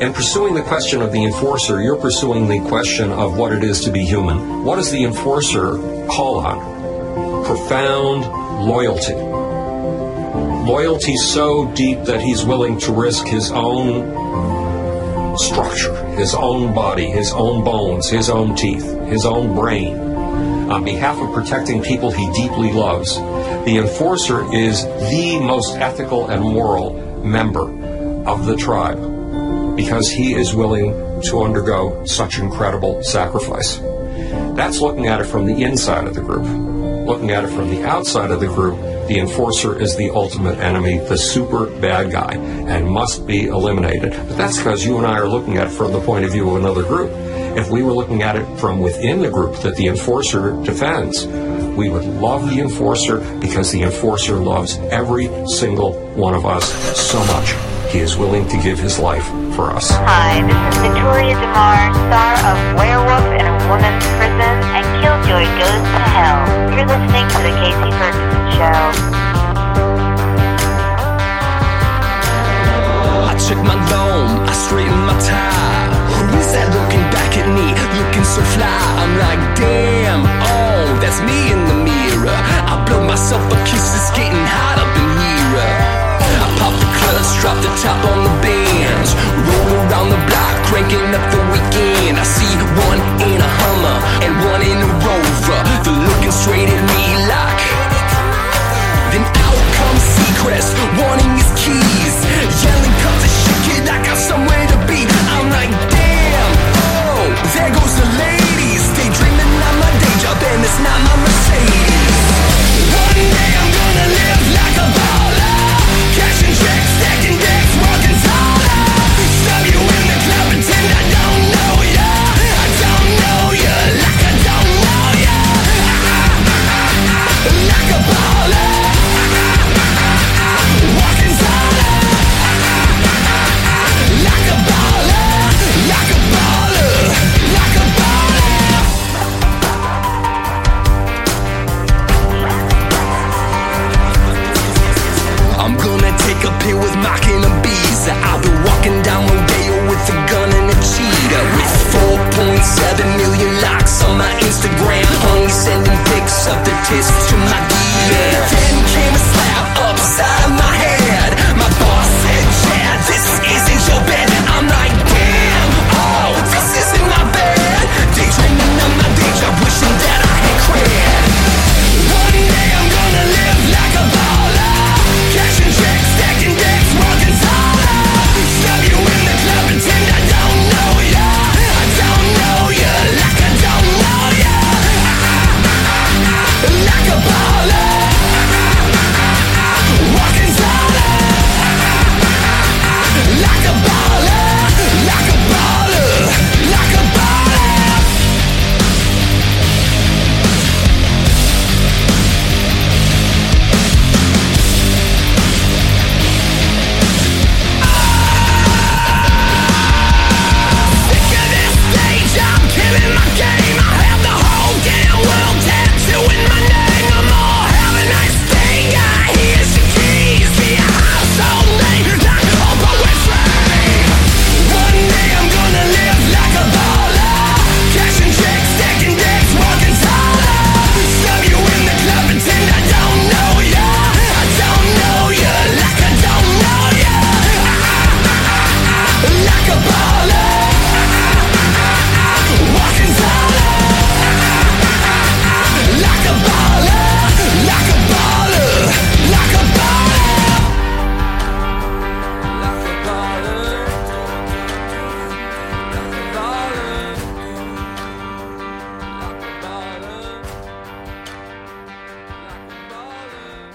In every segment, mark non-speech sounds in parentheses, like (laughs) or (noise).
In pursuing the question of the enforcer, you're pursuing the question of what it is to be human. What does the enforcer call on? Profound loyalty. Loyalty so deep that he's willing to risk his own structure, his own body, his own bones, his own teeth, his own brain, on behalf of protecting people he deeply loves. The enforcer is the most ethical and moral member of the tribe because he is willing to undergo such incredible sacrifice. That's looking at it from the inside of the group. Looking at it from the outside of the group, the enforcer is the ultimate enemy, the super bad guy, and must be eliminated. But that's because you and I are looking at it from the point of view of another group. If we were looking at it from within the group that the enforcer defends, we would love the enforcer because the enforcer loves every single one of us so much. He is willing to give his life for us. Hi, this is Victoria De Mare, star of Werewolf in a Woman's Prison and Killjoy Goes to Hell. You're listening to The Kasey Ferguson Show. I check my dome, I straighten my tie. Who is that looking back at me, looking so fly? I'm like, damn, oh, that's me in the mirror. I blow myself a kiss, it's getting hot up in here. Clutch, drop the top on the bands. Roll around the block, cranking up the weekend. I see one in a Hummer and one in a Rover. They're looking straight at me like. Then out comes Seacrest, wanting his keys. Yelling, cut the shit, kid, I got somewhere to be. I'm like, damn, oh, there goes the ladies. Daydreaming on my day job, and it's not my Mercedes. One day I'm gonna live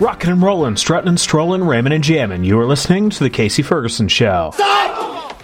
Rockin' and rollin', struttin' and strollin', rammin' and jammin'. You are listening to The Kasey Ferguson Show. Stop!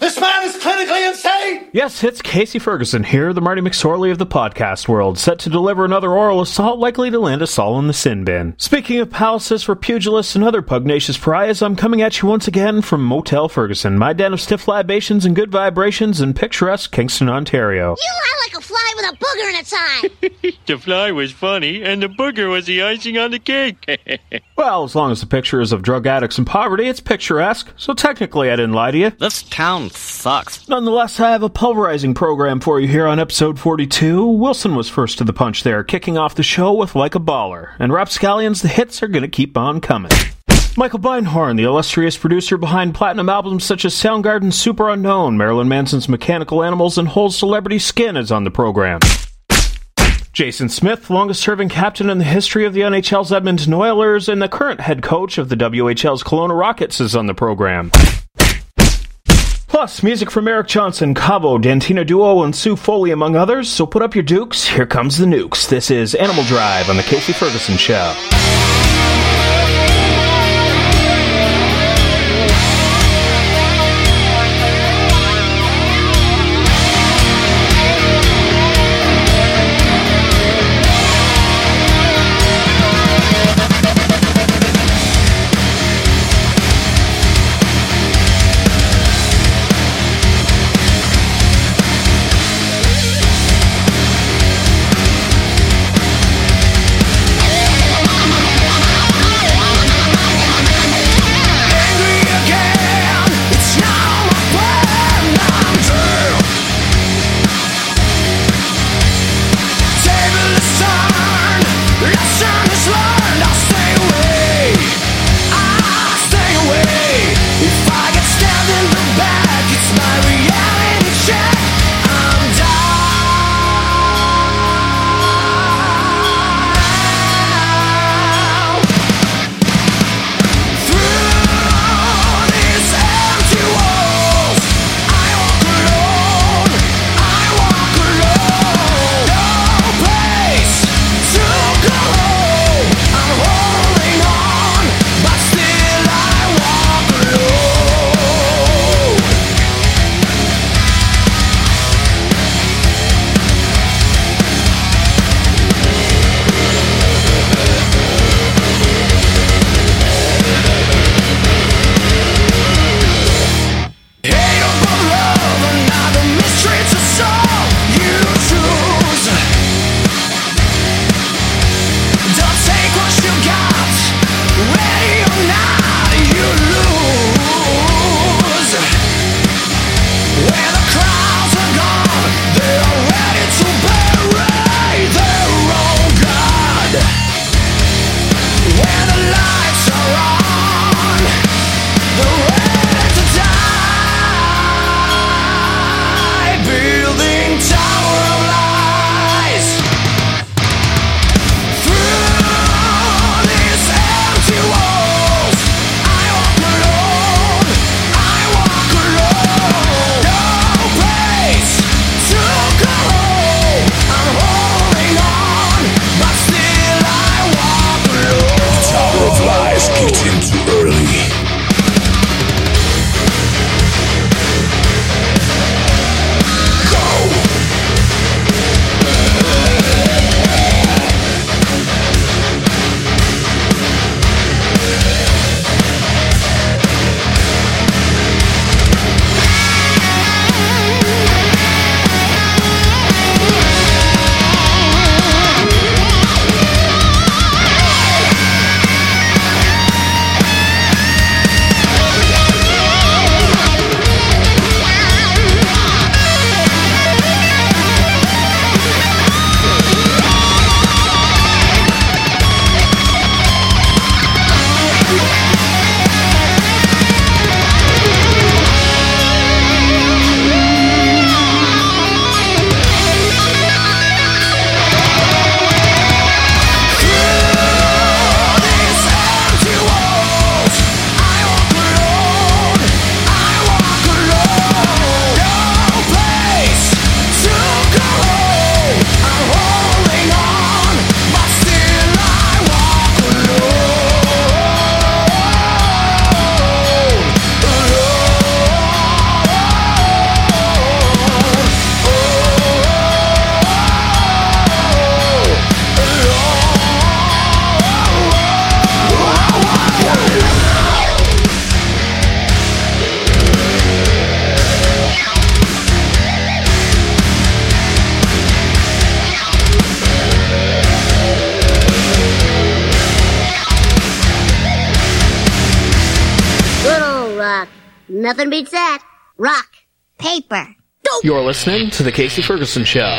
This man is clinically insane! Yes, it's Kasey Ferguson here, the Marty McSorley of the podcast world, set to deliver another oral assault likely to land us all in the sin bin. Speaking of palaces for pugilists and other pugnacious pariahs, I'm coming at you once again from Motel Ferguson, my den of stiff libations and good vibrations in picturesque Kingston, Ontario. You are like a fly with a booger in its eye. (laughs) the fly was funny, and the booger was the icing on the cake. (laughs) well, as long as the picture is of drug addicts and poverty, it's picturesque, so technically I didn't lie to you. This town sucks. Nonetheless, I have a pulverizing program for you here on episode 42. Wilson was first to the punch there, kicking off the show with Like a Baller, and Rapscallions, the hits are gonna keep on coming. Michael Beinhorn, the illustrious producer behind platinum albums such as Soundgarden Superunknown, Marilyn Manson's Mechanical Animals, and Hole's Celebrity Skin, is on the program. Jason Smith, longest serving captain in the history of the NHL's Edmonton Oilers and the current head coach of the WHL's Kelowna Rockets, is on the program. Plus, music from Eric Johnson, Cabo, Dantina Duo, and Sue Foley, among others. So put up your dukes. Here comes the nukes. This is Animal Drive on The Kasey Ferguson Show. Listening to The Kasey Ferguson Show.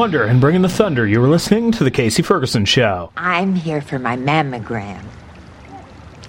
Wonder and bringing the thunder. You were listening to The Kasey Ferguson Show. I'm here for my mammogram.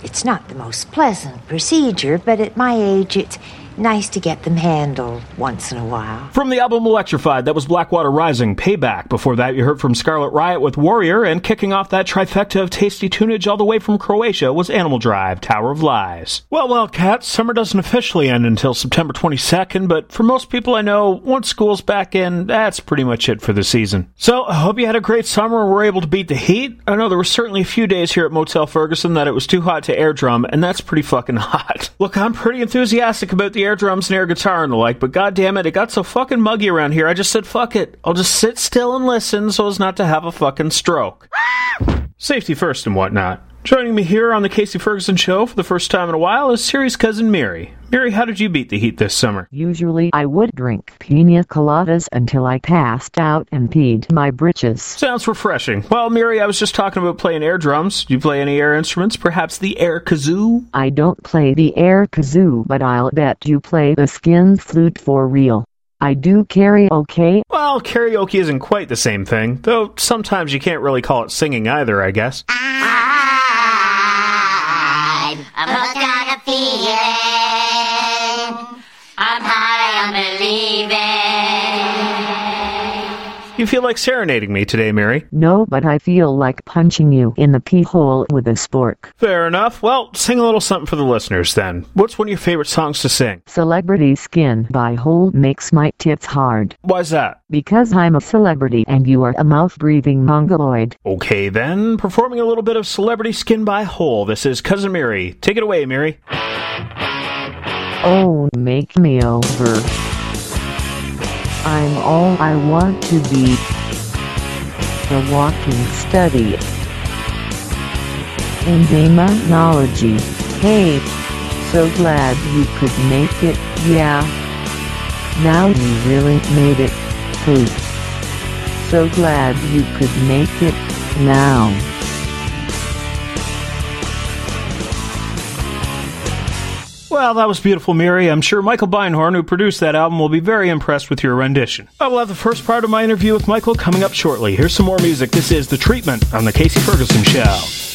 It's not the most pleasant procedure, but at my age, it's nice to get them handled once in a while. From the album Electrified, that was Blackwater Rising, Payback. Before that, you heard from Scarlet Riot with Warrior, and kicking off that trifecta of tasty tunage all the way from Croatia was Animal Drive, Tower of Lies. Well, well, cats, summer doesn't officially end until September 22nd, but for most people I know, once school's back in, that's pretty much it for the season. So, I hope you had a great summer and were able to beat the heat. I know there were certainly a few days here at Motel Ferguson that it was too hot to air drum, and that's pretty fucking (laughs) hot. Look, I'm pretty enthusiastic about the air drums and air guitar and the like, but goddamn it, it got so fucking muggy around here. I just said, fuck it. I'll just sit still and listen so as not to have a fucking stroke. (laughs) Safety first and whatnot. Joining me here on the Kasey Ferguson Show for the first time in a while is Siri's cousin Mary. Mary, how did you beat the heat this summer? Usually I would drink pina coladas until I passed out and peed my britches. Sounds refreshing. Well, Mary, I was just talking about playing air drums. Do you play any air instruments? Perhaps the air kazoo? I don't play the air kazoo, but I'll bet you play the skin flute for real. I do karaoke. Well, karaoke isn't quite the same thing, though sometimes you can't really call it singing either, I guess. I'm hooked on a feeling. You feel like serenading me today, Mary. No, but I feel like punching you in the pee hole with a spork. Fair enough. Well, sing a little something for the listeners then. What's one of your favorite songs to sing? Celebrity Skin by Hole makes my tits hard. Why's that? Because I'm a celebrity and you are a mouth-breathing mongoloid. Okay then, performing a little bit of Celebrity Skin by Hole. This is Cousin Mary. Take it away, Mary. Oh, make me over. I'm all I want to be. The walking study. In demonology. Hey, so glad you could make it, yeah. Now you really made it, poop. So glad you could make it, now. Well, that was beautiful, Mary. I'm sure Michael Beinhorn, who produced that album, will be very impressed with your rendition. I will have the first part of my interview with Michael coming up shortly. Here's some more music. This is The Treatment on The Kasey Ferguson Show.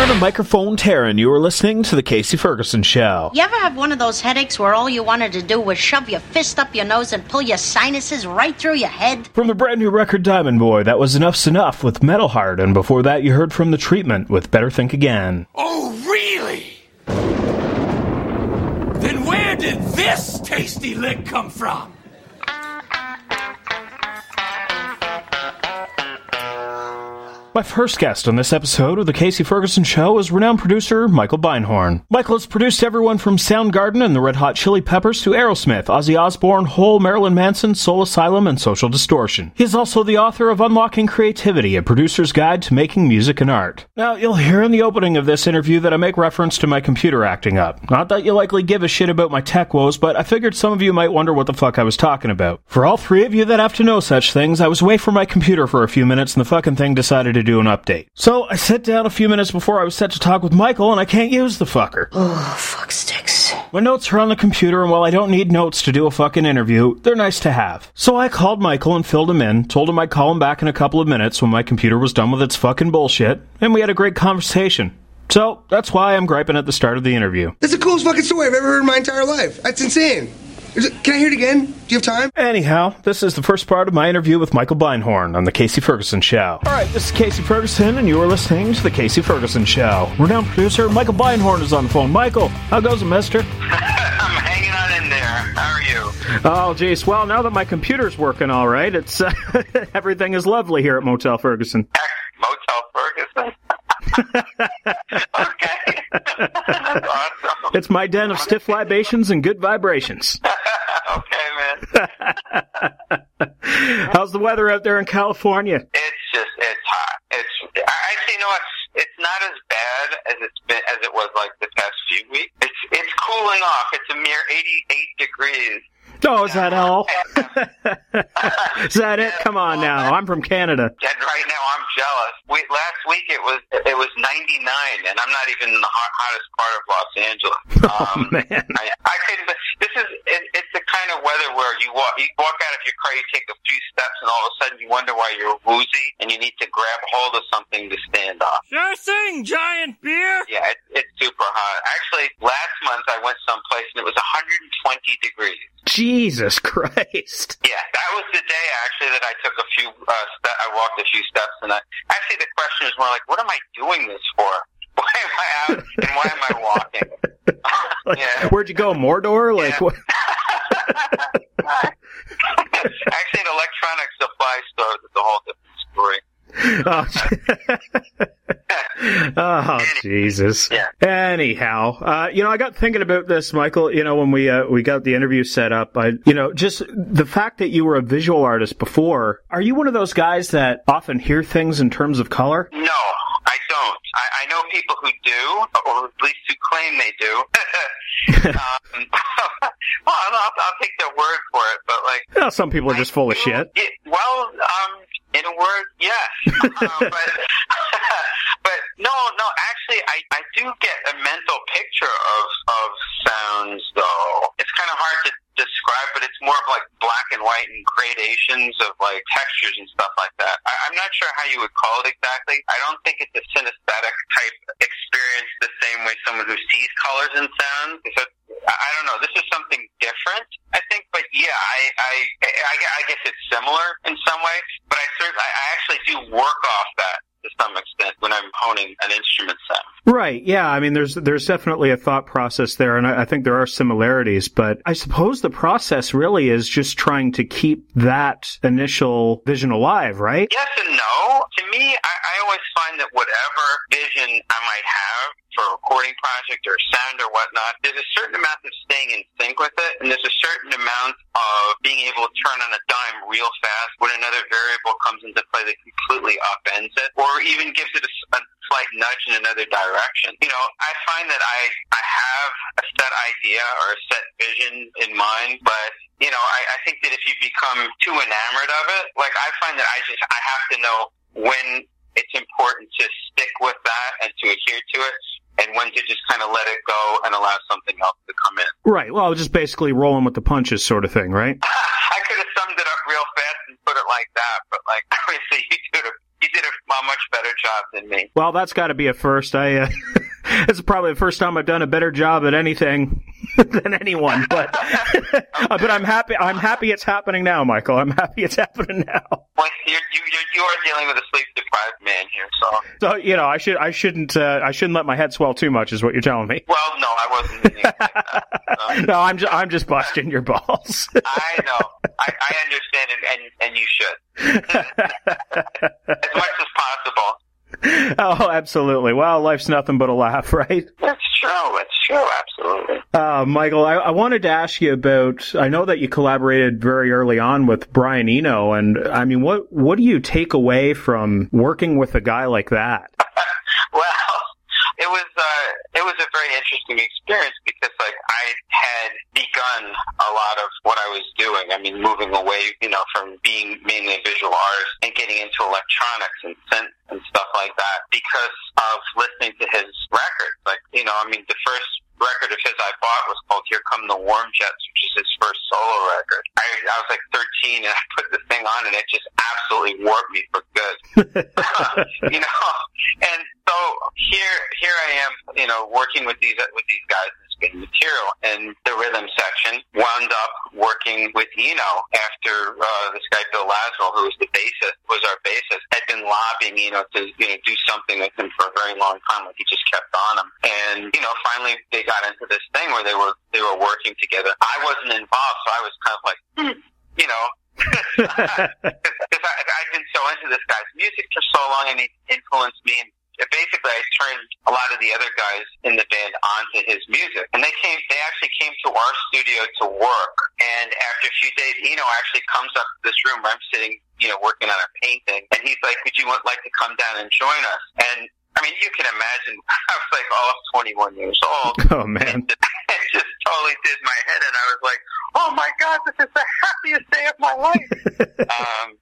front of microphone Taryn. You were listening to the Kasey Ferguson Show. You ever have one of those headaches where all you wanted to do was shove your fist up your nose and pull your sinuses right through your head? From the brand new record Diamond Boy, that was Enough's Enough with Metal Heart, and before that you heard from The Treatment with Better Think Again. Oh, really? Then where did this tasty lick come from? My first guest on this episode of The Kasey Ferguson Show is renowned producer Michael Beinhorn. Michael has produced everyone from Soundgarden and the Red Hot Chili Peppers to Aerosmith, Ozzy Osbourne, Hole, Marilyn Manson, Soul Asylum, and Social Distortion. He is also the author of Unlocking Creativity, a producer's guide to making music and art. Now, you'll hear in the opening of this interview that I make reference to my computer acting up. Not that you likely give a shit about my tech woes, but I figured some of you might wonder what the fuck I was talking about. For all three of you that have to know such things, I was away from my computer for a few minutes and the fucking thing decided to do an update. So I sat down a few minutes before I was set to talk with Michael and I can't use the fucker. Oh, fuck sticks. My notes are on the computer, and while I don't need notes to do a fucking interview, they're nice to have. So I called Michael and filled him in, told him I'd call him back in a couple of minutes when my computer was done with its fucking bullshit, and we had a great conversation. So that's why I'm griping at the start of the interview. That's the coolest fucking story I've ever heard in my entire life. That's insane. Is it- Can I hear it again? Do you have time? Anyhow, this is the first part of my interview with Michael Beinhorn on The Kasey Ferguson Show. All right, this is Kasey Ferguson, and you are listening to The Kasey Ferguson Show. Renowned producer Michael Beinhorn is on the phone. Michael, how goes it, mister? (laughs) I'm hanging on in there. How are you? Oh, geez. Well, now that my computer's working all right, it's uh, (laughs) everything is lovely here at Motel Ferguson. Motel Ferguson. Okay. That's (laughs) awesome. It's my den of stiff libations and good vibrations. (laughs) Okay, man. (laughs) How's the weather out there in California? It's just it's hot. It's I- actually no, it's it's not as bad as it's been as it was like the past few weeks. It's it's cooling off. It's a mere 88 degrees. Oh, is that all? (laughs) is that it? Come on now. I'm from Canada. And right now I'm jealous. We, last week it was it was 99, and I'm not even in the hot, hottest part of Los Angeles. (laughs) Oh, um, man. I, I couldn't. This is it, it's the kind of weather where you walk you walk out of your car, you take a few steps, and all of a sudden you wonder why you're woozy, and you need to grab hold of something to stand on. Sure thing, giant beer. Yeah, it, it's super hot. Actually, last month I went someplace and it was 120 degrees. Jesus Christ. Yeah, that was the day actually that I took a few. Uh, ste- I walked a few steps, and I actually the question is more like, what am I doing this for? (laughs) Why am I out and why am I walking? (laughs) yeah. Where'd you go, Mordor? Like, what? (laughs) Actually, an electronic supply store is a whole different story. Oh, (laughs) oh Jesus. Anyhow, uh, you know, I got thinking about this, Michael. You know, when we uh, we got the interview set up, I, you know, just the fact that you were a visual artist before. Are you one of those guys that often hear things in terms of color? No, I don't. I, I know people who do, or at least who claim they do. (laughs) um, (laughs) well, I'll, I'll, take their word for it, but like, Well, some people are just full of shit. Yeah, well, um, in a word, yes. (laughs) uh, but, (laughs) but no, no. Actually, I, I do get a mental picture of of sounds, though. It's kind of hard to describe, but it's more of like black and white and gradations of like textures and stuff like that. I, I'm not sure how you would call it exactly. I don't think it's a synesthetic type experience the same way someone who sees colors and sounds. So I don't know. This is something different, I think. But yeah, I I, I, I guess it's similar in some way. But I certainly I actually do work off that to some extent when I'm honing an instrument sound. Right. Yeah. I mean, there's there's definitely a thought process there, and I, I think there are similarities. But I suppose the process really is just trying to keep that initial vision alive, right? Yes and no. To me, I, I always find that whatever vision I might have for a recording project or sound or whatnot, there's a certain amount of staying in sync with it, and there's a certain amount of being able to turn on a dime real fast when another variable comes into play that completely upends it, or even gives it a slight nudge in another direction. You know, I find that I I have a set idea or a set vision in mind, but you know, I, I think that if you become too enamored of it, like I find that I just I have to know when it's important to stick with that and to adhere to it, and when to just kind of let it go and allow something else to come in. Right. Well, just basically rolling with the punches, sort of thing, right? (laughs) I could have summed it up real fast and put it like that, but like (laughs) obviously you did a you did a, much better job than me. Well, that's got to be a first. I. Uh, (laughs) it's probably the first time I've done a better job at anything (laughs) than anyone, but (laughs) but I'm happy. I'm happy it's happening now, Michael. I'm happy it's (laughs) happening now. Well, you're, you you're, you are dealing with a sleep deprived man here. So, So you know, I should I shouldn't uh, I shouldn't let my head swell too much, is what you're telling me. well, no, I wasn't. Meaning like that. No, I'm just I'm just busting your balls. I know. I, I understand, and, and and you should as much as possible. (laughs) oh, absolutely. Well, life's nothing but a laugh, (laughs) right? That's true. That's true. Absolutely. Uh, Michael, I, I wanted to ask you about. I know that you collaborated very early on with Brian Eno, and I mean, what what do you take away from working with a guy like that? (laughs) Well, it was uh, it was a interesting experience because like I had begun a lot of what I was doing. I mean, moving away, you know, from being mainly a visual artist and getting into electronics and synth and stuff like that because of listening to his records. Like, you know, I mean, the first record of his I bought was called Here Come the Warm Jets, which is his first solo record. I, I was like 13 and I put the thing on and it just absolutely warped me for good. (laughs) (laughs) you know, and so here, here I am, you know, working with these, with these guys in spin material and the rhythm section wound up working with Eno after, uh, this guy Bill Laswell, who was the bassist, was our bassist, had been lobbying Eno to, you know, do something with him for a very long time. Like he just kept on him. And, you know, finally they got into this thing where they were, they were working together. I wasn't involved, so I was kind of like, hmm, you know, (laughs) (laughs) because I've been so into this guy's music for so long, and he influenced me. And basically, I turned a lot of the other guys in the band onto his music, and they came. They actually came to our studio to work. And after a few days, Eno actually comes up to this room where I'm sitting, you know, working on a painting, and he's like, "Would you want, like to come down and join us?" And I mean, you can imagine. (laughs) I was like, oh, I was 21 years old. (laughs) Oh man. It (laughs) just totally did my head, and I was like, "Oh my god, this is the happiest day of my life." um,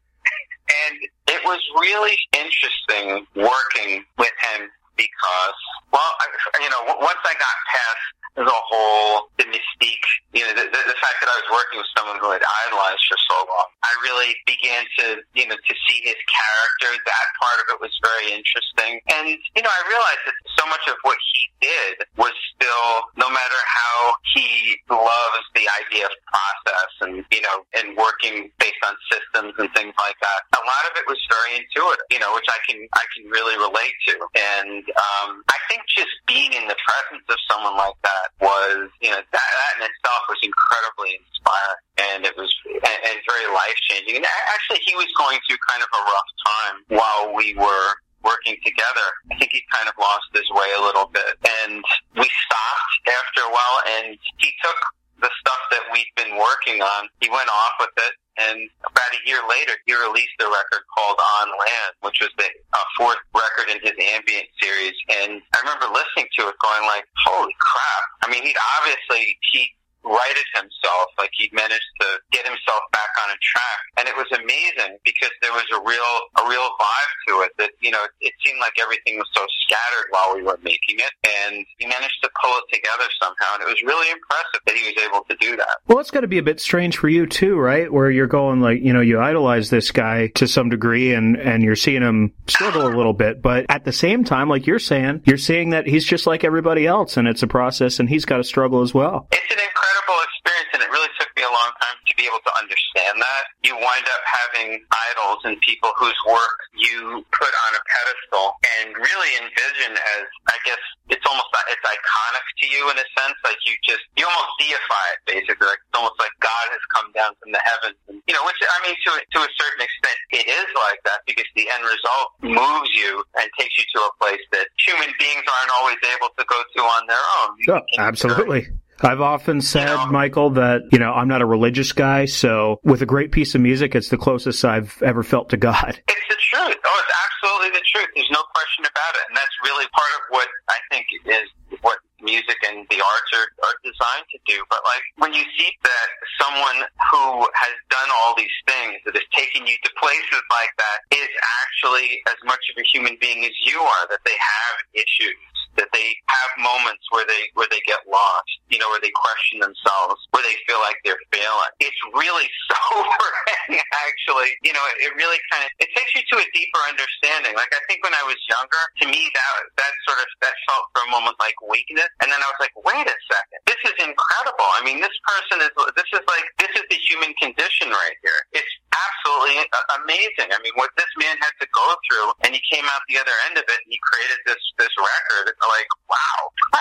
and it was really interesting working with him because, well, I, you know, once I got past the whole the mystique, you know, the, the, the fact that I was working with someone who had idolized for so long, I really began to, you know, to see his character. That part of it was very interesting, and you know, I realized that so much of what he did was still, no matter how he loves the idea of process and you know, and working based on systems and things like that. A lot of it was very intuitive, you know, which I can I can really relate to, and um, I think just being in the presence of someone like that was, you know, that, that in itself was incredibly inspiring, and it was and, and very life changing. And actually, he was going through kind of a rough time while we were working together. I think he kind of lost his way a little bit, and we stopped after a while, and he took the stuff that we'd been working on. He went off with it, and about a year later, he released a record called On Land, which was the uh, fourth record in his ambient series. And I remember listening to it, going like, "Holy crap!" I mean, he'd obviously he righted himself, like he managed to get himself back on a track, and it was amazing because there was a real a real vibe to it. That you know, it seemed like everything was so scattered while we were making it, and he managed to pull it together somehow, and it was really impressive that he was able to do that. Well, it's got to be a bit strange for you too, right? Where you're going like, you know, you idolize this guy to some degree and, and you're seeing him struggle a little bit. But at the same time, like you're saying, you're seeing that he's just like everybody else and it's a process and he's got to struggle as well. It's an incredible experience, and it really took a long time to be able to understand that. You wind up having idols and people whose work you put on a pedestal and really envision as, I guess, it's almost it's iconic to you in a sense. Like you just you almost deify it basically. Like it's almost like God has come down from the heavens. And, you know, which I mean, to to a certain extent, it is like that because the end result moves you and takes you to a place that human beings aren't always able to go to on their own. Yeah, absolutely. I've often said, Michael, that, you know, I'm not a religious guy, so with a great piece of music, it's the closest I've ever felt to God. (laughs) It's the truth. Oh, it's absolutely the truth. There's no question about it. And that's really part of what I think is what music and the arts are, are designed to do. But like when you see that someone who has done all these things that has taken you to places like that is actually as much of a human being as you are, that they have issues that they have moments where they where they get lost, you know, where they question themselves, where they feel like they're failing. It's really (laughs) sobering, actually. You know, it, it really kind of it takes you to a deeper understanding. Like I think when I was younger, to me that that sort of that felt for a moment like weakness, and then I was like, wait a second, this is incredible. I mean, this person is this is like this is the human condition right here. It's absolutely amazing. I mean, what this man had to go through, and he came out the other end of it, and he created this this record. Like, wow, (laughs)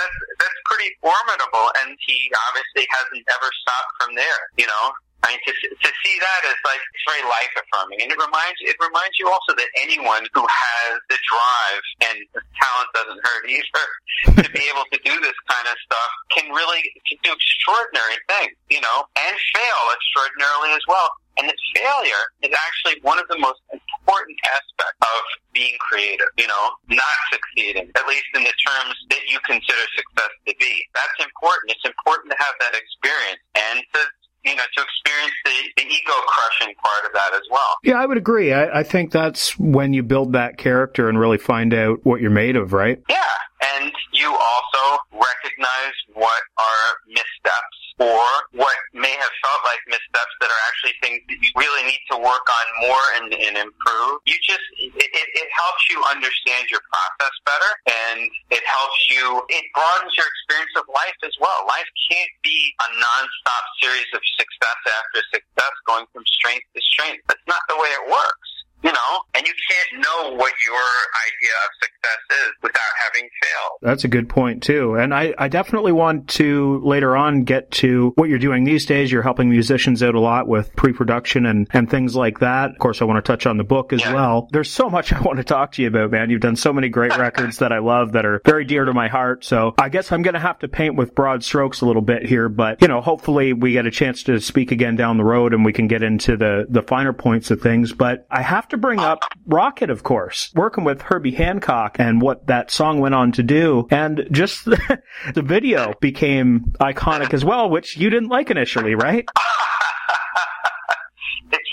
that's that's pretty formidable. And he obviously hasn't ever stopped from there. You know. I mean, to, to see that is like it's very life affirming, and it reminds it reminds you also that anyone who has the drive and talent doesn't hurt either (laughs) to be able to do this kind of stuff can really can do extraordinary things, you know, and fail extraordinarily as well. And that failure is actually one of the most important aspects of being creative, you know, not succeeding, at least in the terms that you consider success to be. That's important. It's important to have that experience and to you know, to experience the, the ego crushing part of that as well. Yeah, I would agree. I, I think that's when you build that character and really find out what you're made of, right? Yeah, and you also recognize what are missteps or what may have felt like missteps that are actually things that you really need to work on more and, and improve. You just, it, it, it helps you understand your process better and it helps you, it broadens your experience of life as well. Life can't be a nonstop series of success after success going from strength to strength. That's not the way it works you know, and you can't know what your idea of success is without having failed. That's a good point too. And I, I definitely want to later on get to what you're doing these days. You're helping musicians out a lot with pre-production and, and things like that. Of course, I want to touch on the book as Yeah. well. There's so much (laughs) I want to talk to you about, man. You've done so many great (laughs) records that I love that are very dear to my heart. So I guess I'm going to have to paint with broad strokes a little bit here, but you know, hopefully we get a chance to speak again down the road and we can get into the, the finer points of things. But I have to bring up Rockit, of course, working with Herbie Hancock and what that song went on to do. And just (laughs) the, the video became iconic as well, which you didn't like initially, right?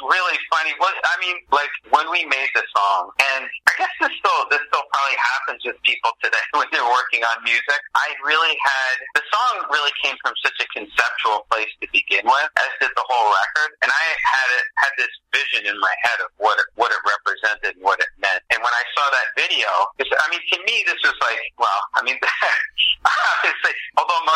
Really funny. Well, I mean, like when we made the song, and I guess this still this still probably happens with people today (laughs) when they're working on music. I really had the song really came from such a conceptual place to begin with, as did the whole record, and I had it had this vision in my head of what it what it represented and what it meant. And when I saw that video, I mean, to me, this was like, well, I mean, (laughs)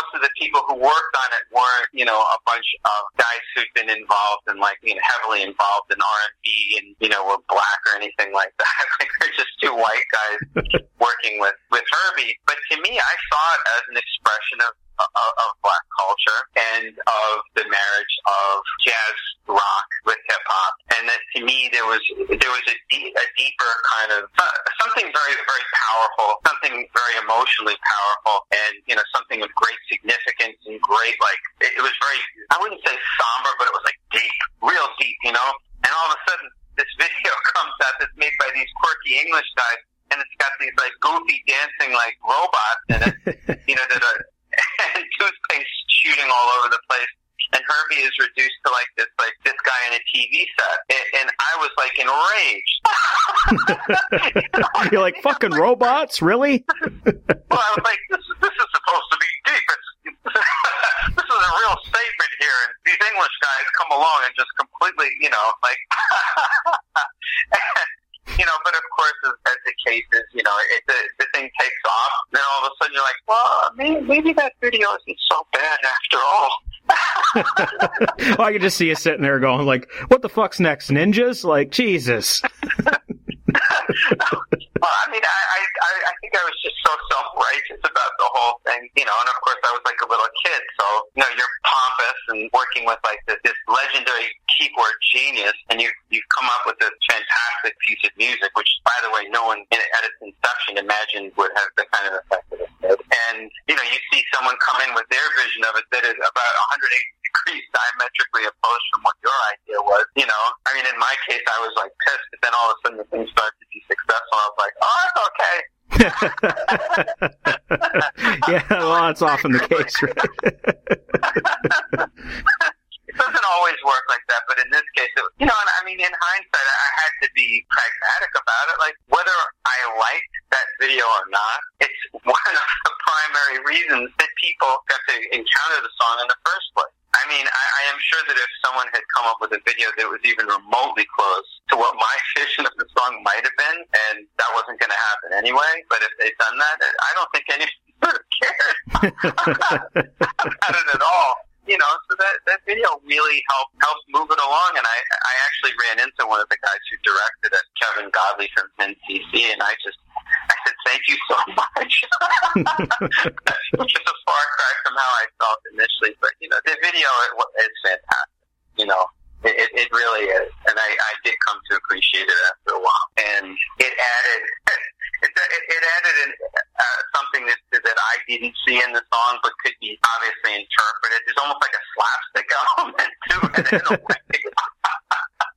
most of the people who worked on it weren't, you know, a bunch of guys who'd been involved in like, you know, heavily involved in R and B and you know were black or anything like that. (laughs) like they're just two white guys (laughs) working with with Herbie. But to me, I saw it as an expression of of, of black culture and of the marriage of jazz rock with hip hop, and that to me there was there was a, deep, a deeper kind of uh, something very very powerful, something very emotionally powerful, and you know something of great significance and great like it, it was very I wouldn't say somber, but it was like deep, real deep, you know. And all of a sudden, this (laughs) video comes out that's made by these quirky English guys, and it's got these like goofy dancing like robots in it, (laughs) you know, that are and (laughs) toothpaste shooting all over the place. And Herbie is reduced to like this, like this guy in a TV set, and, and I was like enraged. (laughs) You're like fucking robots, really? (laughs) well, I was like, this, is- this is supposed to be deep. It's, this is a real statement here, and these English guys come along and just completely, you know, like, you know. But of course, as, as the case is, you know, it, the, the thing takes off. Then all of a sudden, you're like, well, maybe, maybe that video isn't so bad after all. (laughs) well, I could just see you sitting there going like, what the fuck's next? Ninjas? Like, Jesus. (laughs) Well, I mean, I, I, I think I was just so self-righteous about the whole thing, you know, and of course I was like a little kid, so, you know, you're pompous and working with like this, this legendary keyboard genius, and you, you've come up with this fantastic piece of music, which, by the way, no one in, at its inception imagined would have the kind of effect that it did. And, you know, you see someone come in with their vision of it that is about 180 degrees diametrically opposed from what your idea was, you know. I mean, in my case, I was like pissed, but then all of a sudden the thing started to be successful. I was like, oh, it's okay. (laughs) (laughs) yeah, well, that's often the case, right? (laughs) it doesn't always work like that, but in this case, it, you know, and I mean, in hindsight, I had to be pragmatic about it. Like, whether I liked that video or not, it's one of the primary reasons that people got to encounter the song in the first place. I mean, I, I am sure that if someone had come up with a video that was even remotely close to what my (laughs) vision of the song might have been, and that wasn't going to happen anyway, but if they'd done that, I don't think anyone (laughs) would have cared about (laughs) it at all. You know, so that that video really helped helped move it along, and I I actually ran into one of the guys who directed it, Kevin Godley from 10cc, and I just I said thank you so (laughs) much, (laughs) which is a far cry from how I felt initially, but you know the video is fantastic. You know, it, it, really is, and I, I did come to appreciate it after a while, and it added (laughs) it, it, it added an, uh, something that that I didn't see in the song, but could be obviously interpreted. There's almost like a slapstick element to it in a way.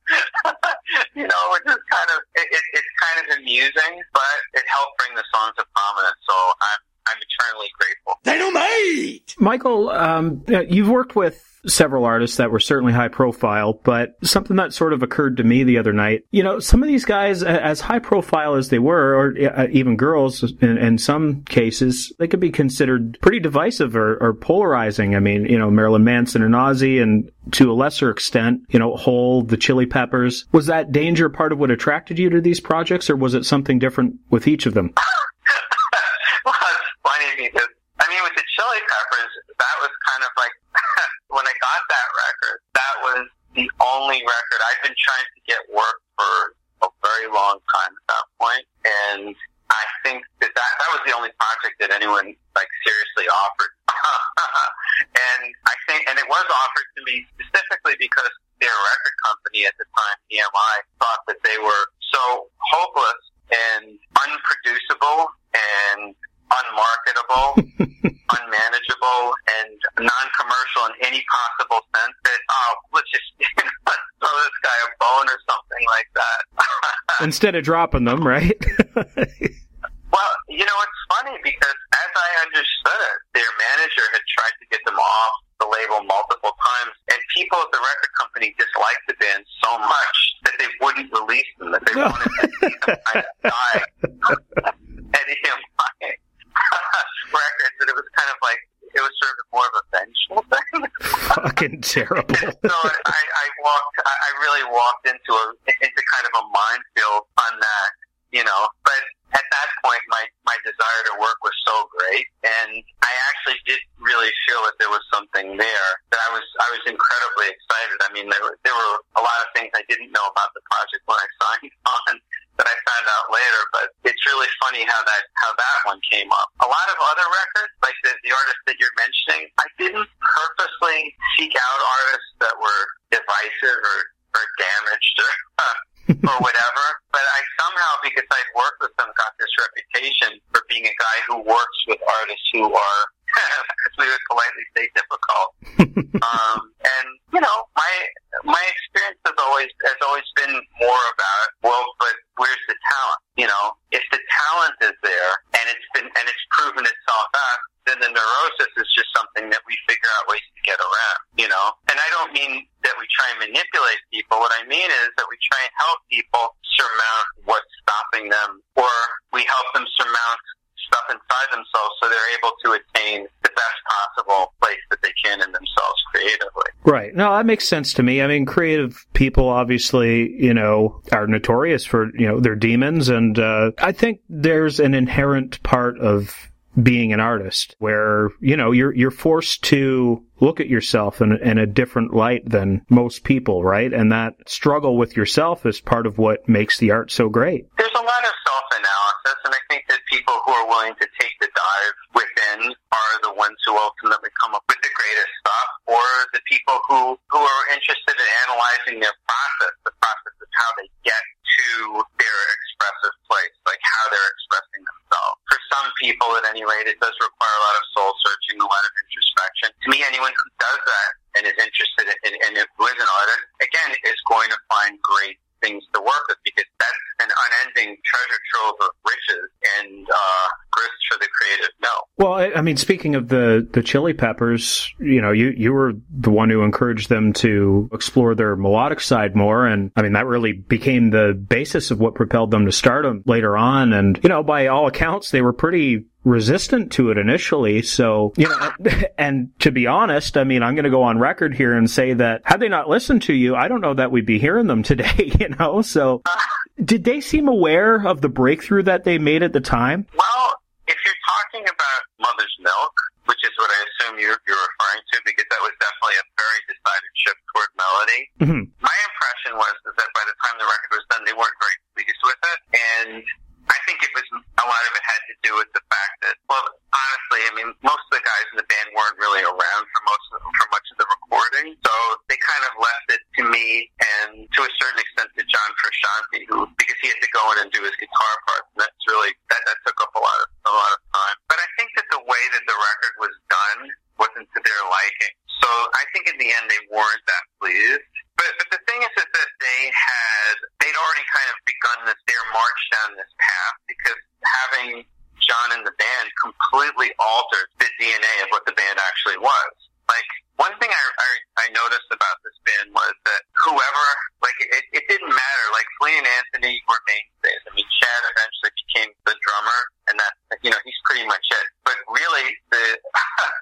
(laughs) you know, which is kind of it, it, it's kind of amusing, but it helped bring the song to prominence. So I'm I'm eternally grateful. Dynamite! Michael, um, you've worked with several artists that were certainly high profile, but something that sort of occurred to me the other night, you know, some of these guys, as high profile as they were, or uh, even girls in, in some cases, they could be considered pretty divisive or, or polarizing. I mean, you know, Marilyn Manson and Ozzy, and to a lesser extent, you know, Hole, the Chili Peppers. Was that danger part of what attracted you to these projects, or was it something different with each of them? (laughs) well, it's funny because I mean, with the Chili Peppers, that was kind of like (laughs) when I got that record. That was the only record I'd been trying to get work for a very long time at that point, and I think that that, that was the only project that anyone like seriously offered. (laughs) and I think, and it was offered to me specifically because their record company at the time, EMI, thought that they were so hopeless and unproducible and unmarketable, (laughs) unmanageable, and non-commercial in any possible sense that, oh, let's just (laughs) throw this guy a bone or something like that. (laughs) Instead of dropping them, right? (laughs) well, you know, it's funny because as I understood it, their manager had tried to get them off the label multiple times, and people at the record company disliked the band so much that they wouldn't release them, that they wanted to see them kind of die at EMI records, and it was kind of like it was sort of more of a vengeful thing. Fucking terrible. so I, I walked, I I really walked into a into kind of a minefield on that, you know. But at that point, my my desire to work was so great, and I actually did really feel that there was something there. That I was I was incredibly excited. I mean, there were there were a lot of things I didn't know about the project when I signed on that I found out later. But it's really funny how that how that one came up. A lot of other records, like the the artists that you're mentioning, I didn't purposely seek out artists that were divisive or or damaged or or whatever. But I somehow, because I'd worked with them, got this reputation for being a guy who works with artists who are, as we would politely say, difficult. um, and you know, my my experience has always has always been more about well, but where's the talent? You know, if the talent is there and it's been and it's proven itself out, then the neurosis is just something that we figure out ways to get around. You know, and I don't mean that we try and manipulate people. What I mean is that we try and help people surmount what's stopping them, or we help them surmount stuff inside themselves so they're able to attain the best possible place that they can in themselves creatively. Right. No, that makes sense to me. I mean, creative people obviously, you know, are notorious for, you know, their demons. And uh, I think there's an inherent part of being an artist where, you know, you're, you're forced to look at yourself in, in a different light than most people, right? And that struggle with yourself is part of what makes the art so great. There's a lot of self-analysis, and I think that people who are willing to take the dive within are the ones who ultimately come up with the greatest stuff, or the people who, who are interested in analyzing their process, the process of how they get to their expressive place, like how they're expressing themselves. For some people, at any rate, it does require a lot of soul searching, a lot of introspection. To me, anyone who does that and is interested in, in, in who is an artist, again, is going to find great things to work with because that's an unending treasure trove of riches and uh, grist for the creative? No. Well, I, I mean, speaking of the the Chili Peppers, you know, you you were the one who encouraged them to explore their melodic side more, and I mean that really became the basis of what propelled them to stardom later on. And you know, by all accounts, they were pretty resistant to it initially. So, you know, (laughs) and to be honest, I mean, I'm going to go on record here and say that had they not listened to you, I don't know that we'd be hearing them (laughs) today, you know? So did they seem aware of the breakthrough that they made at the time? Well, if you're talking about Mother's Milk, which is what I assume you're, you're referring to, because that was definitely a very decided shift toward melody. Mm-hmm. My impression was is that by the time the record was done, they weren't very pleased with it, and I think it was a lot of it had to do with the fact that, well, honestly, I mean, most of the guys in the band weren't really around for most of, for much of the recording, so they kind of left it to me and to a certain extent to John Frusciante, who because he had to go in and do his guitar parts, and that's really that that took up a lot of a lot of time. But I think that the way that the record was done wasn't to their liking, so I think in the end they weren't that pleased. But, but the thing is, is that they had they'd already kind of begun this their march down this path because having John in the band completely altered the DNA of what the band actually was. Like one thing I, I, I noticed about this band was that whoever, like it, it didn't matter. Like Flea and Anthony were mainstays. I mean, Chad eventually became the drummer, and that you know he's pretty much it. But really, the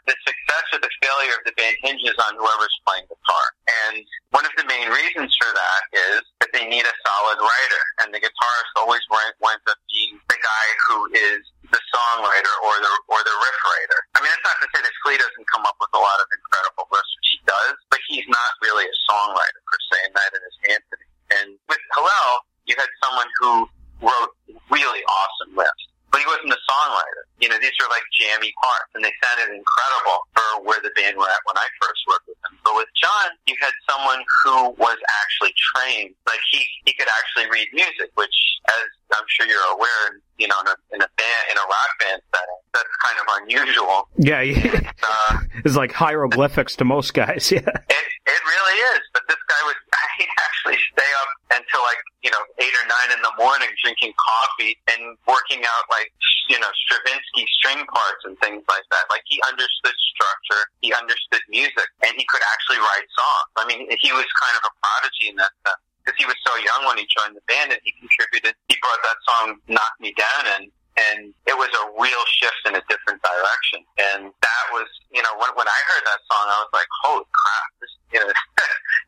the success or the failure of the band hinges on whoever's playing guitar. And one of the main reasons for that is that they need a solid writer, and the guitarist always wi- winds up being the guy who is the songwriter or the or the riff writer. I mean, that's not to say that Flea doesn't come up with a lot of incredible riffs, which he does, but he's not really a songwriter per se, and neither is Anthony. And with Hillel, you had someone who wrote really awesome riffs, but he wasn't a songwriter. You know, these are like jammy parts, and they sounded incredible for where the band were at when I first worked with them. But with John, you had someone who was actually trained, like he he could actually read music, which, as I'm sure you're aware, you know, in a, in a band in a rock band setting, that's kind of unusual. Yeah, (laughs) yeah. Uh, it's like hieroglyphics to most guys. (laughs) Yeah. It it really is. But this guy would he'd actually stay up until like you know eight or nine in the morning drinking coffee and working out like you know Stravinsky string parts and things like that. Like he understood structure, he understood music, and he could actually write songs. I mean, he was kind of a prodigy in that sense because he was so young when he joined the band and he contributed. He brought that song "Knock Me Down" in. And it was a real shift in a different direction. And that was, you know, when, when I heard that song, I was like, holy crap, this, you know,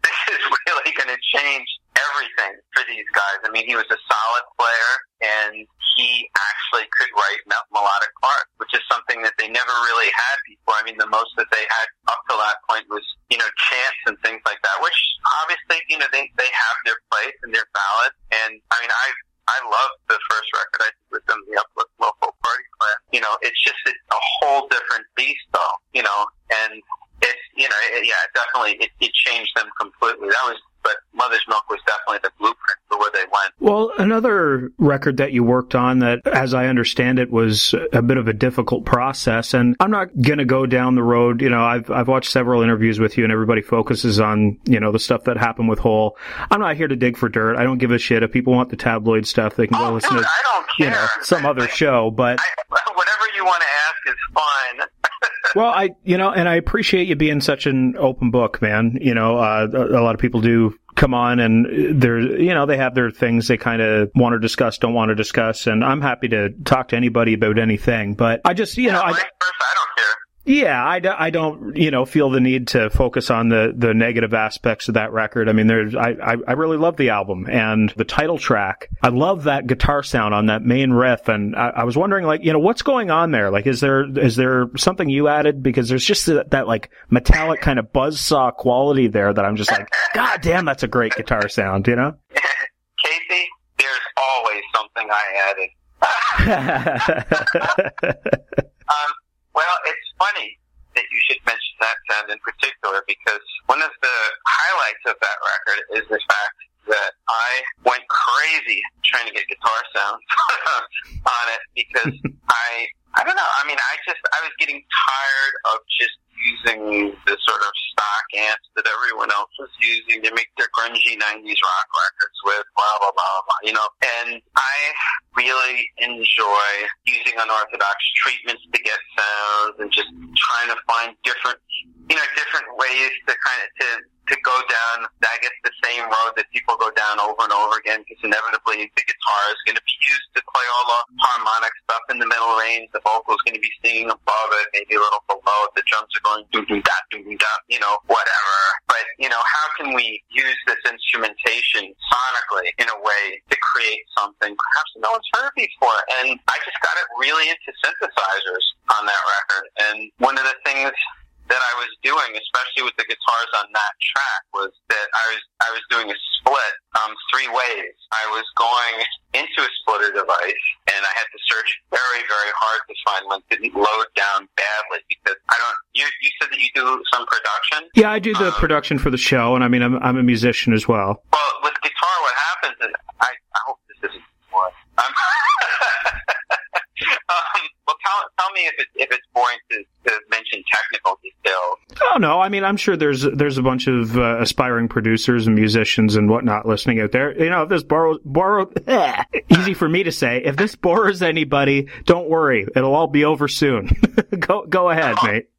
this is really going to change everything for these guys. I mean, he was a solid player and he actually could write mel- melodic parts, which is something that they never really had before. I mean, the most that they had up to that point was, you know, chants and things like that, which obviously, you know, they, they have their place and they're valid. And I mean, I, I love the first record I did with them, the Uplift Mofo Party Plan. You know, it's just a, a whole different beast though, you know, and it's, you know, it, yeah, definitely, it, it changed them completely. That was, but Mother's Milk was definitely the blueprint for where they went. Well, another record that you worked on that, as I understand it, was a bit of a difficult process. And I'm not going to go down the road. You know, I've, I've watched several interviews with you and everybody focuses on, you know, the stuff that happened with Hole. I'm not here to dig for dirt. I don't give a shit. If people want the tabloid stuff, they can go Oh, listen dude, to, I don't you know, some other show. But Whatever you want to ask is fine. (laughs) well, I, you know, and I appreciate you being such an open book, man. You know, uh, a, a lot of people do come on and they're, you know, they have their things they kind of want to discuss, don't want to discuss. And I'm happy to talk to anybody about anything, but I just, you know, I, yeah, I, do- I don't, you know, feel the need to focus on the, the negative aspects of that record. I mean, there's, I, I, I really love the album and the title track. I love that guitar sound on that main riff. And I, I was wondering, like, you know, what's going on there? Like, is there, is there something you added? Because there's just that, that like metallic kind of buzzsaw quality there that I'm just like, (laughs) God damn, that's a great guitar sound, you know? (laughs) Kasey, there's always something I added. (laughs) um, well, it's funny that you should mention that sound in particular because one of the highlights of that record is the fact that I went crazy trying to get guitar sounds (laughs) on it because (laughs) I I don't know. I mean, I just I was getting tired of just using the sort of stock amps that everyone else was using to make their grungy 90s rock records with, blah, blah, blah, blah, blah, you know. And I really enjoy using unorthodox treatments to get sounds and just trying to find different, you know, different ways to kind of, to, to go down, I guess, the same road that people go down over and over again because inevitably the guitar is going to be used to play all the harmonic stuff in the middle range. The vocal is going to be singing above it, maybe a little below it. The drums are going doo doo da doo doo da, you know, whatever. But, you know, how can we use this instrumentation sonically in a way to create something perhaps no one's heard before? And I just got it really into synthesizers on that record. And one of the things that I was doing, especially with the guitars on that track, was that I was I was doing a split um, three ways. I was going into a splitter device, and I had to search very very hard to find one that didn't load down badly because I don't. You you said that you do some production. Yeah, I do the production for the show, and I mean, I'm, I'm a musician as well. Well, with guitar, what happens is I, I hope this isn't boring. Um, (laughs) (laughs) (laughs) um, well, tell, tell me if, it, if it's boring to, to mention technical details. Oh no, I mean, I'm sure there's there's a bunch of uh, aspiring producers and musicians and whatnot listening out there. You know, if this borrows borrow (laughs) easy for me to say, if this bores anybody, don't worry, it'll all be over soon. (laughs) go go ahead, mate.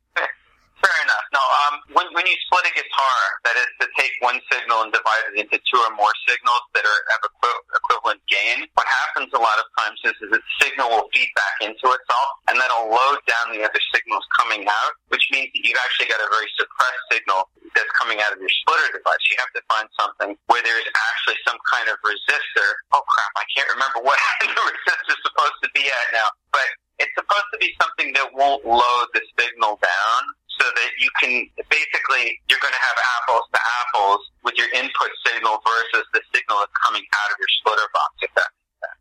No, um, when, when you split a guitar, that is to take one signal and divide it into two or more signals that are have equi- equivalent gain. What happens a lot of times is, is the signal will feed back into itself, and that'll load down the other signals coming out, which means that you've actually got a very suppressed signal that's coming out of your splitter device. You have to find something where there's actually some kind of resistor. Oh crap, I can't remember what (laughs) the resistor's supposed to be at now, but it's supposed to be something that won't load the signal down so that you can basically you're going to have apples to apples with your input signal versus the signal that's coming out of your splitter box. If that makes sense.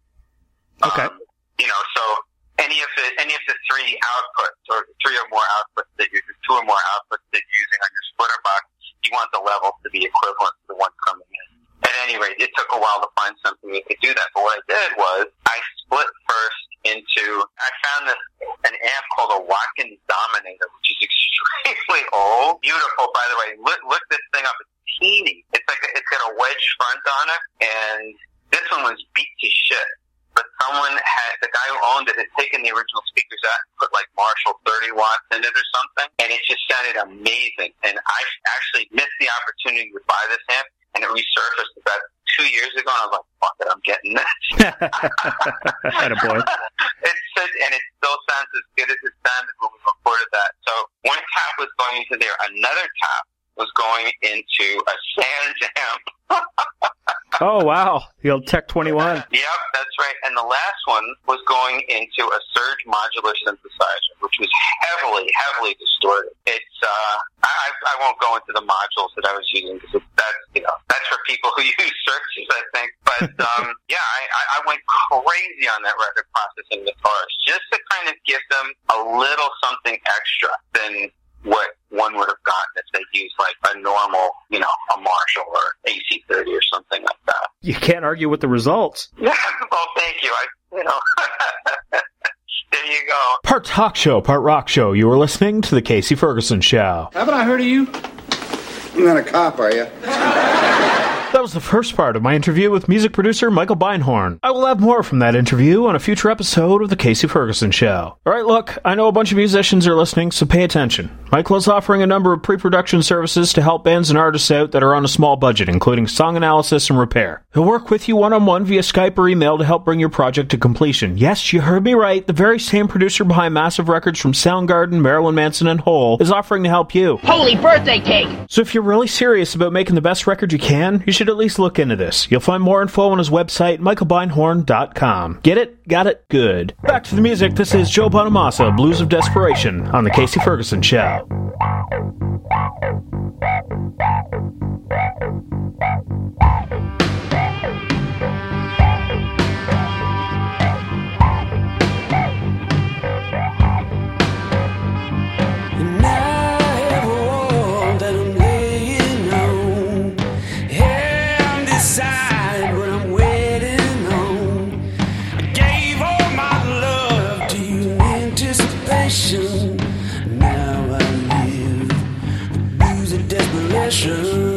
Okay. Um, you know, so any of the any of the three outputs or three or more outputs that you're two or more outputs that you're using on your splitter box, you want the levels to be equivalent to the one coming in. At any rate, it took a while to find something that could do that. But what I did was I split first into I found this an amp called a Watkins Dominator, which is (laughs) extremely old. Beautiful, by the way. Look, look this thing up. It's teeny. It's like a, it's got a wedge front on it, and this one was beat to shit. But someone had the guy who owned it had taken the original speakers out and put like Marshall 30 watts in it or something, and it just sounded amazing. And I actually missed the opportunity to buy this amp, and it resurfaced about two years ago. And I was like, "Fuck it, I'm getting this." Attaboy. it's just, and it still sounds as good as it sounded when we recorded that. So one tap was going into there, another tap was going into a Sans (laughs) amp. Oh wow, the old Tech 21. Yep, that's right. And the last one was going into a Serge modular synthesizer, which was heavily, heavily distorted. It's uh, I, I won't go into the modules that I was using because that's you know that's for people who (laughs) use Serges, I think. But um, (laughs) yeah, I, I went crazy on that record processing guitars just to kind of give them a little something extra than what one would have gotten if they used like a normal, you know, a Marshall or AC30 or something like that. You can't argue with the results. Yeah, (laughs) well, thank you. I, you know, (laughs) there you go. Part talk show, part rock show. You were listening to the Kasey Ferguson Show. Haven't I heard of you? You're not a cop, are you? That was the first part of my interview with music producer Michael Beinhorn. I will have more from that interview on a future episode of The Kasey Ferguson Show. Alright, look, I know a bunch of musicians are listening, so pay attention. Michael is offering a number of pre production services to help bands and artists out that are on a small budget, including song analysis and repair. He'll work with you one on one via Skype or email to help bring your project to completion. Yes, you heard me right. The very same producer behind massive records from Soundgarden, Marilyn Manson, and Hole is offering to help you. Holy birthday cake! So if you're really serious about making the best record you can, you should at least look into this. You'll find more info on his website, michaelbeinhorn.com. Get it? Got it? Good. Back to the music. This is Joe Bonamassa, Blues of Desperation, on The Kasey Ferguson Show. passion. Now I live, blues of desperation.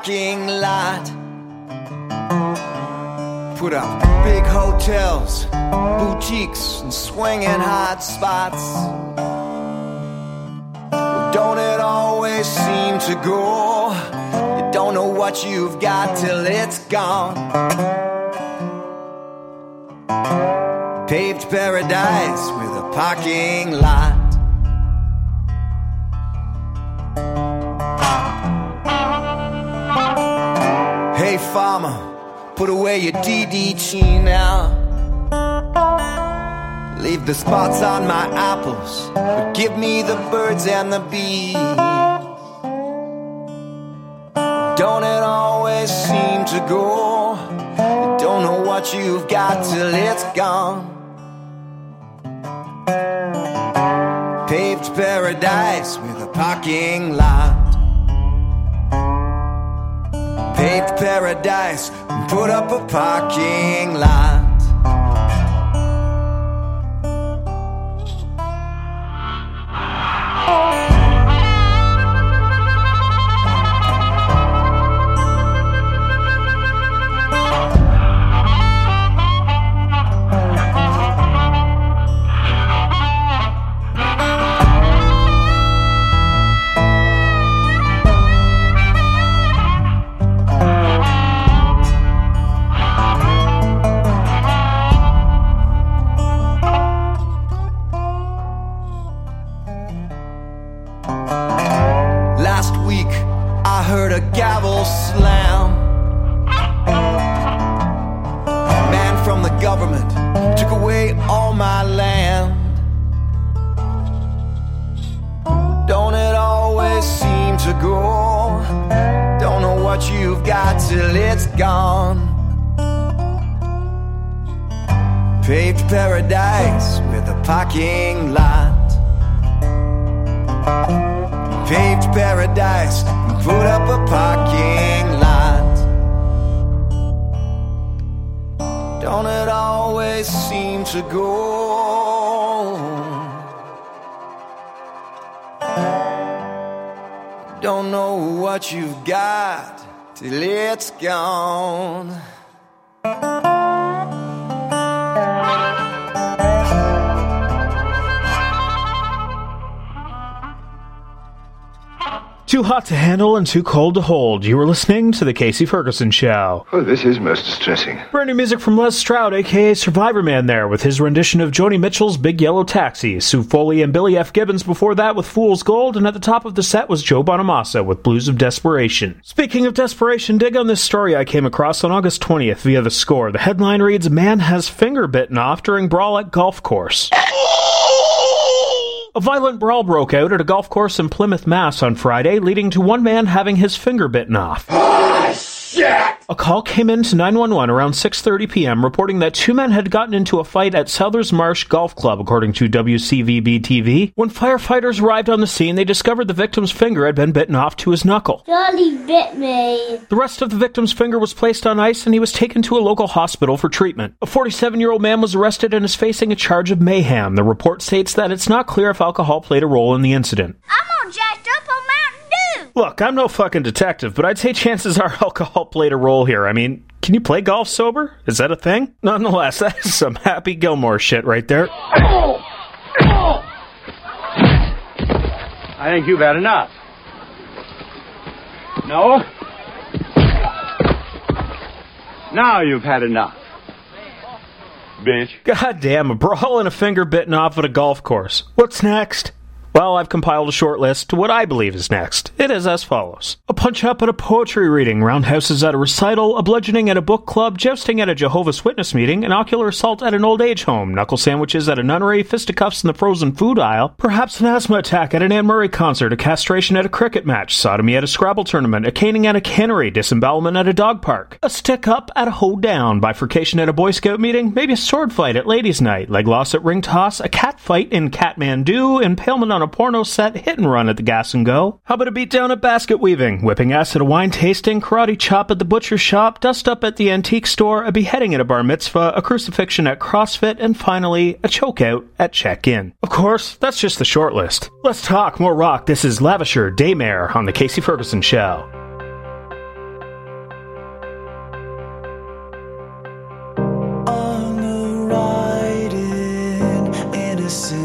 Parking lot. Put up big hotels, boutiques, and swinging hot spots. Don't it always seem to go? You don't know what you've got till it's gone. Paved paradise with a parking lot. Put away your DDT now. Leave the spots on my apples, but give me the birds and the bees. Don't it always seem to go? You don't know what you've got till it's gone. Paved paradise with a parking lot. Paved paradise put up a parking lot. It's gone. Too hot to handle and too cold to hold. You were listening to The Kasey Ferguson Show. Oh, this is most distressing. Brand new music from Les Stroud, aka Survivor Man, there, with his rendition of Joni Mitchell's Big Yellow Taxi. Sue Foley and Billy F. Gibbons before that with Fool's Gold, and at the top of the set was Joe Bonamassa with Blues of Desperation. Speaking of desperation, dig on this story I came across on August 20th via The Score. The headline reads Man has finger bitten off during brawl at golf course. A violent brawl broke out at a golf course in Plymouth, Mass on Friday, leading to one man having his finger bitten off. Oh, A call came in to 911 around 6:30 p.m. reporting that two men had gotten into a fight at Southers Marsh Golf Club, according to WCVB TV. When firefighters arrived on the scene, they discovered the victim's finger had been bitten off to his knuckle. Charlie bit me. The rest of the victim's finger was placed on ice and he was taken to a local hospital for treatment. A 47-year-old man was arrested and is facing a charge of mayhem. The report states that it's not clear if alcohol played a role in the incident. I'm all jacked up on. Look, I'm no fucking detective, but I'd say chances are (laughs) alcohol played a role here. I mean, can you play golf sober? Is that a thing? Nonetheless, (laughs) that is some Happy Gilmore shit right there. I think you've had enough. No? Now you've had enough. Bitch. God damn, a brawl and a finger bitten off at a golf course. What's next? Well, I've compiled a short list to what I believe is next. It is as follows A punch up at a poetry reading, roundhouses at a recital, a bludgeoning at a book club, jousting at a Jehovah's Witness meeting, an ocular assault at an old age home, knuckle sandwiches at a nunnery, fisticuffs in the frozen food aisle, perhaps an asthma attack at an Anne Murray concert, a castration at a cricket match, sodomy at a Scrabble tournament, a caning at a cannery, disembowelment at a dog park, a stick up at a hold down, bifurcation at a Boy Scout meeting, maybe a sword fight at ladies' night, leg loss at ring toss, a cat fight in Catmandu, impalement on a porno set, hit and run at the gas and go. How about a beat down at basket weaving, whipping ass at a wine tasting, karate chop at the butcher shop, dust up at the antique store, a beheading at a bar mitzvah, a crucifixion at CrossFit, and finally, a chokeout at check-in. Of course, that's just the short list. Let's talk more rock. This is Lavisher Daymare on the Kasey Ferguson Show. On in innocent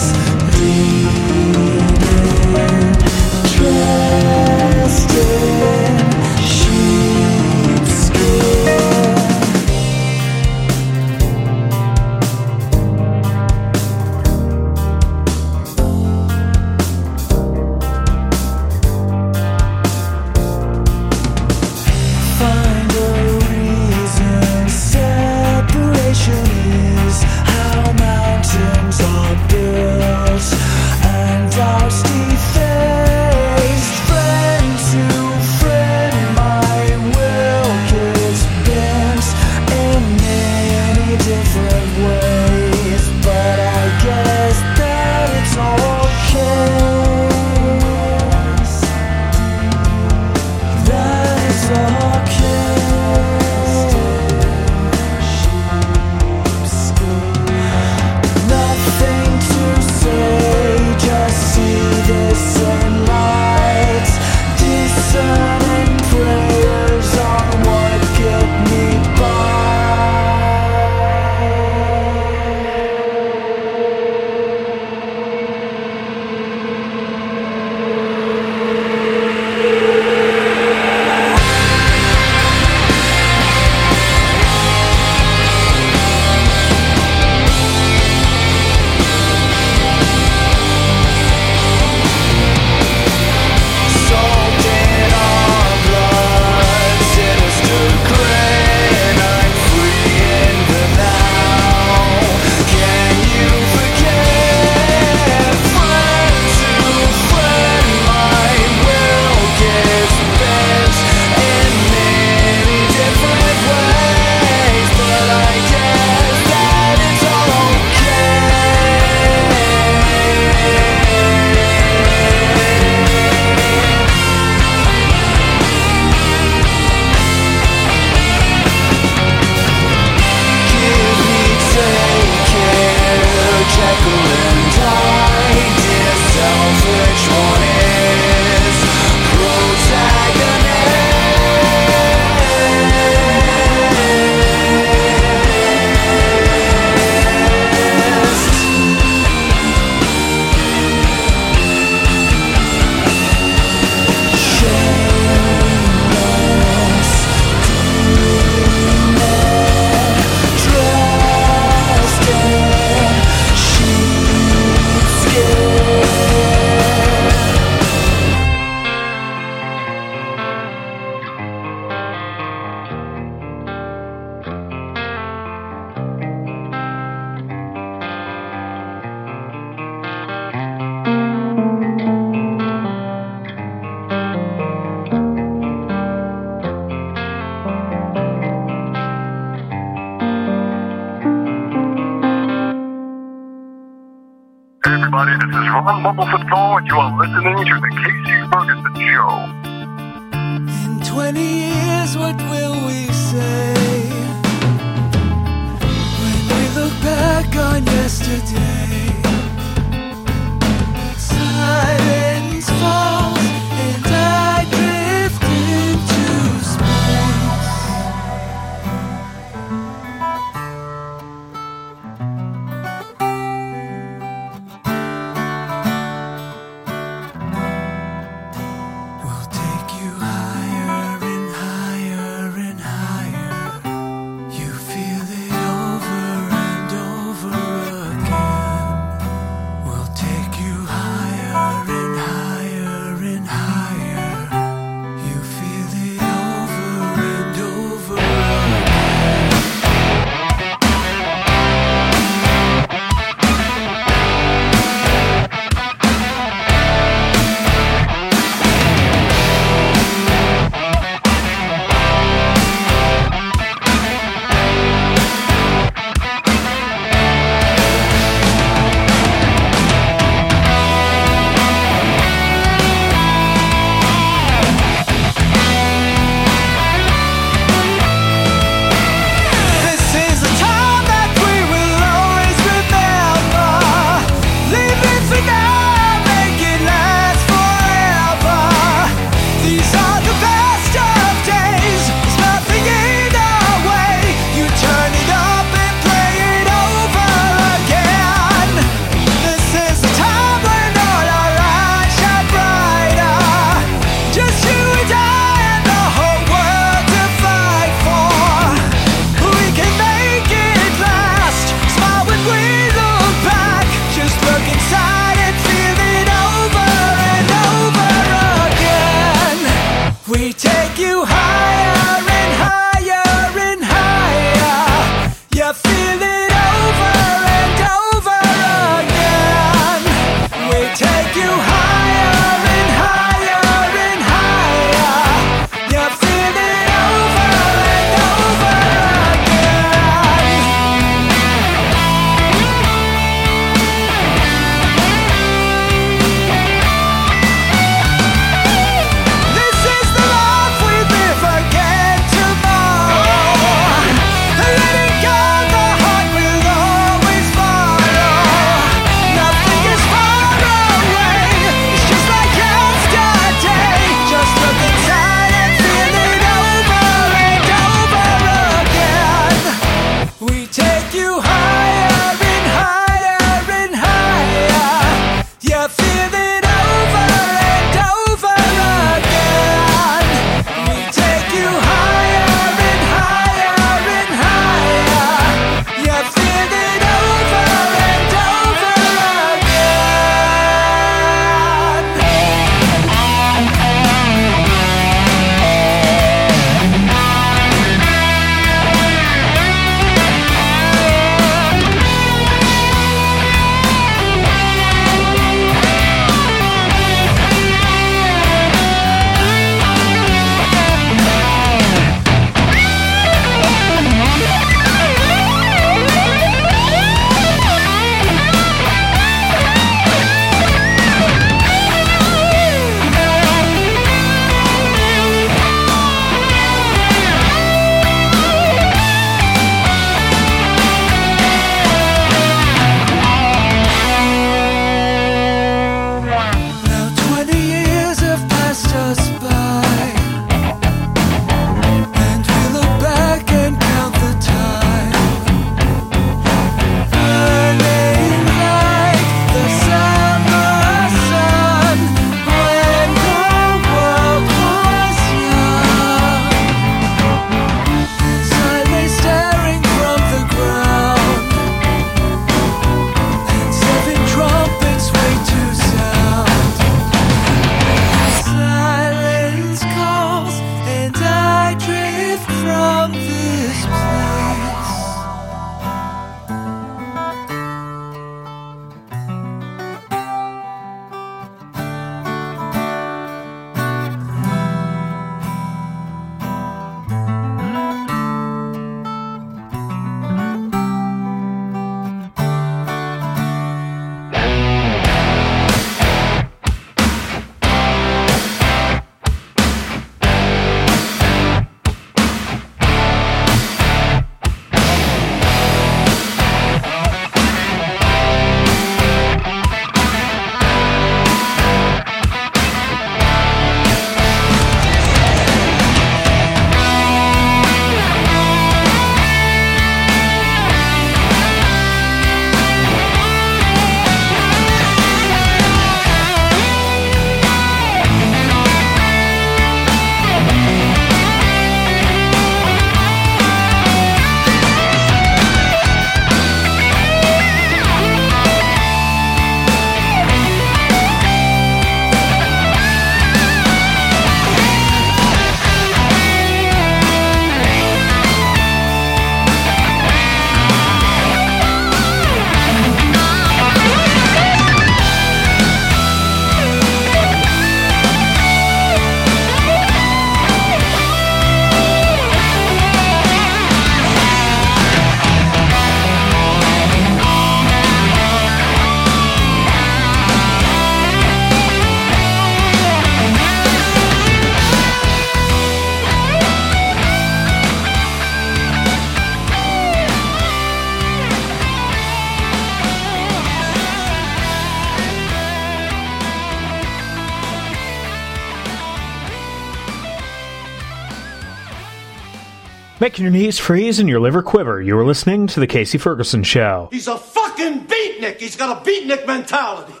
Making your knees freeze and your liver quiver. You are listening to The Kasey Ferguson Show. He's a fucking beatnik. He's got a beatnik mentality. (laughs)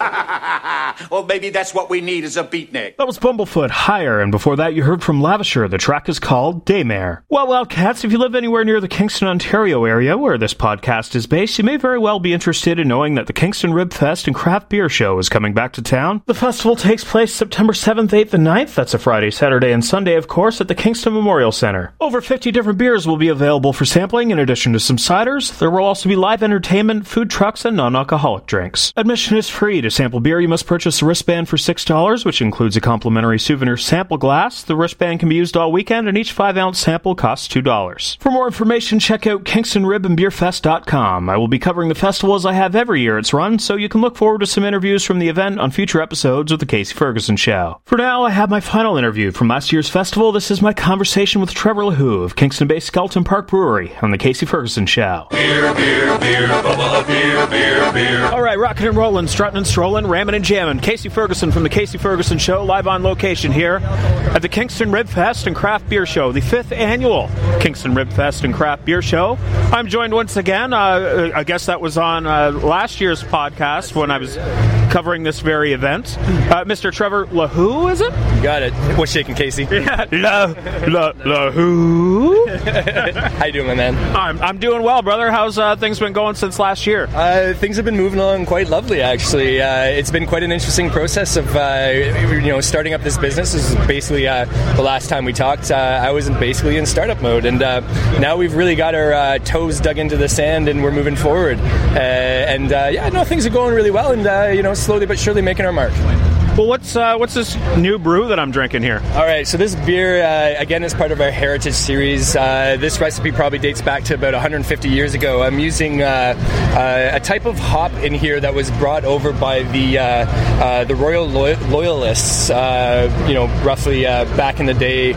well, maybe that's what we need is a beatnik. That was Bumblefoot Higher, and before that you heard from Lavisher. The track is called Daymare. Well, well, cats, if you live anywhere near the Kingston, Ontario area where this podcast is based, you may very well be interested in knowing that the Kingston Rib Fest and Craft Beer Show is coming back to town. The festival takes place September 7th, 8th, and 9th. That's a Friday, Saturday, and Sunday, of course, at the Kingston Memorial Center. Over 50 different beers will be available for sampling in addition to some ciders. There will also be live entertainment, food trucks, and non-alcoholic drinks. Admission is free. To sample beer, you must purchase a wristband for $6, which includes a complimentary souvenir sample glass. The wristband can be used all weekend, and each 5-ounce sample costs $2. For more information, check out kingstonribandbeerfest.com. I will be covering the festival as I have every year it's run, so you can look forward to some interviews from the event on future episodes of The Kasey Ferguson Show. For now, I have my final interview from last year's festival. This is my conversation with Trevor LaHoo of Kingston-based Skeleton Park Brewery on The Kasey Ferguson Show. Beer, beer, beer, bubba, beer, beer, beer. All right, rocking and rolling, strutting and strolling, ramming and jamming. Kasey Ferguson from the Kasey Ferguson Show, live on location here at the Kingston Rib Fest and Craft Beer Show, the fifth annual Kingston Rib Fest and Craft Beer Show. I'm joined once again. Uh, I guess that was on uh, last year's podcast when I was covering this very event. Uh, Mr. Trevor LaHoo, is it? You got it. What's shaking, Kasey? (laughs) Yeah, La, La, LaHoo. How you doing, my man? I'm, I'm doing well, brother. How's uh, things been going since last year? Uh, things have been moving along quite lovely, actually. Uh, it's been quite an interesting process of uh, you know starting up this business. This is basically uh, the last time we talked. Uh, I was basically in startup mode, and uh, now we've really got our uh, toes dug into the sand, and we're moving forward. Uh, and yeah, no, things are going really well, and you know, slowly but surely making our mark. Well, what's uh, what's this new brew that I'm drinking here? All right, so this beer, uh, again, is part of our heritage series. Uh, this recipe probably dates back to about 150 years ago. I'm using uh, uh, a type of hop in here that was brought over by the uh, the Royal Loy- Loyalists, you know, roughly back in the day.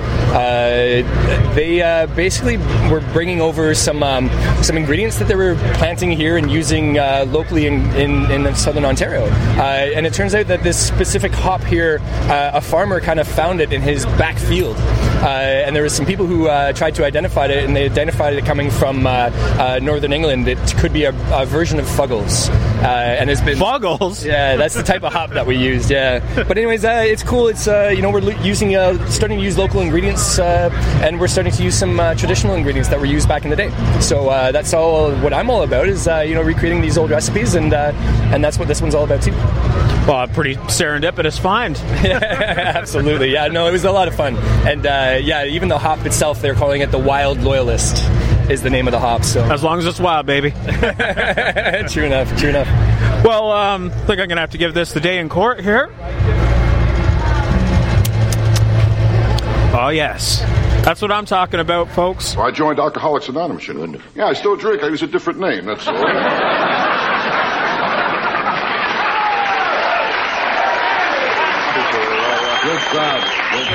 They basically were bringing over some um, some ingredients that they were planting here and using locally in, in, in southern Ontario. And it turns out that this specific hop here, uh, a farmer kind of found it in his back field. Uh, and there was some people who uh, tried to identify it, and they identified it coming from uh, uh, northern England. It could be a, a version of Fuggles, uh, and it's been Fuggles. Yeah, that's the type of hop that we used. Yeah, but anyways, uh, it's cool. It's uh, you know we're lo- using uh, starting to use local ingredients, uh, and we're starting to use some uh, traditional ingredients that were used back in the day. So uh, that's all what I'm all about is uh, you know recreating these old recipes, and uh, and that's what this one's all about too. Well, a pretty serendipitous find. (laughs) Absolutely, yeah. No, it was a lot of fun, and uh, yeah, even the hop itself, they're calling it the Wild Loyalist, is the name of the hop. So as long as it's wild, baby. (laughs) true enough. True enough. Well, um, I think I'm gonna have to give this the day in court here. Oh yes, that's what I'm talking about, folks. I joined Alcoholics Anonymous, you know. Yeah, I still drink. I use a different name. That's all. (laughs)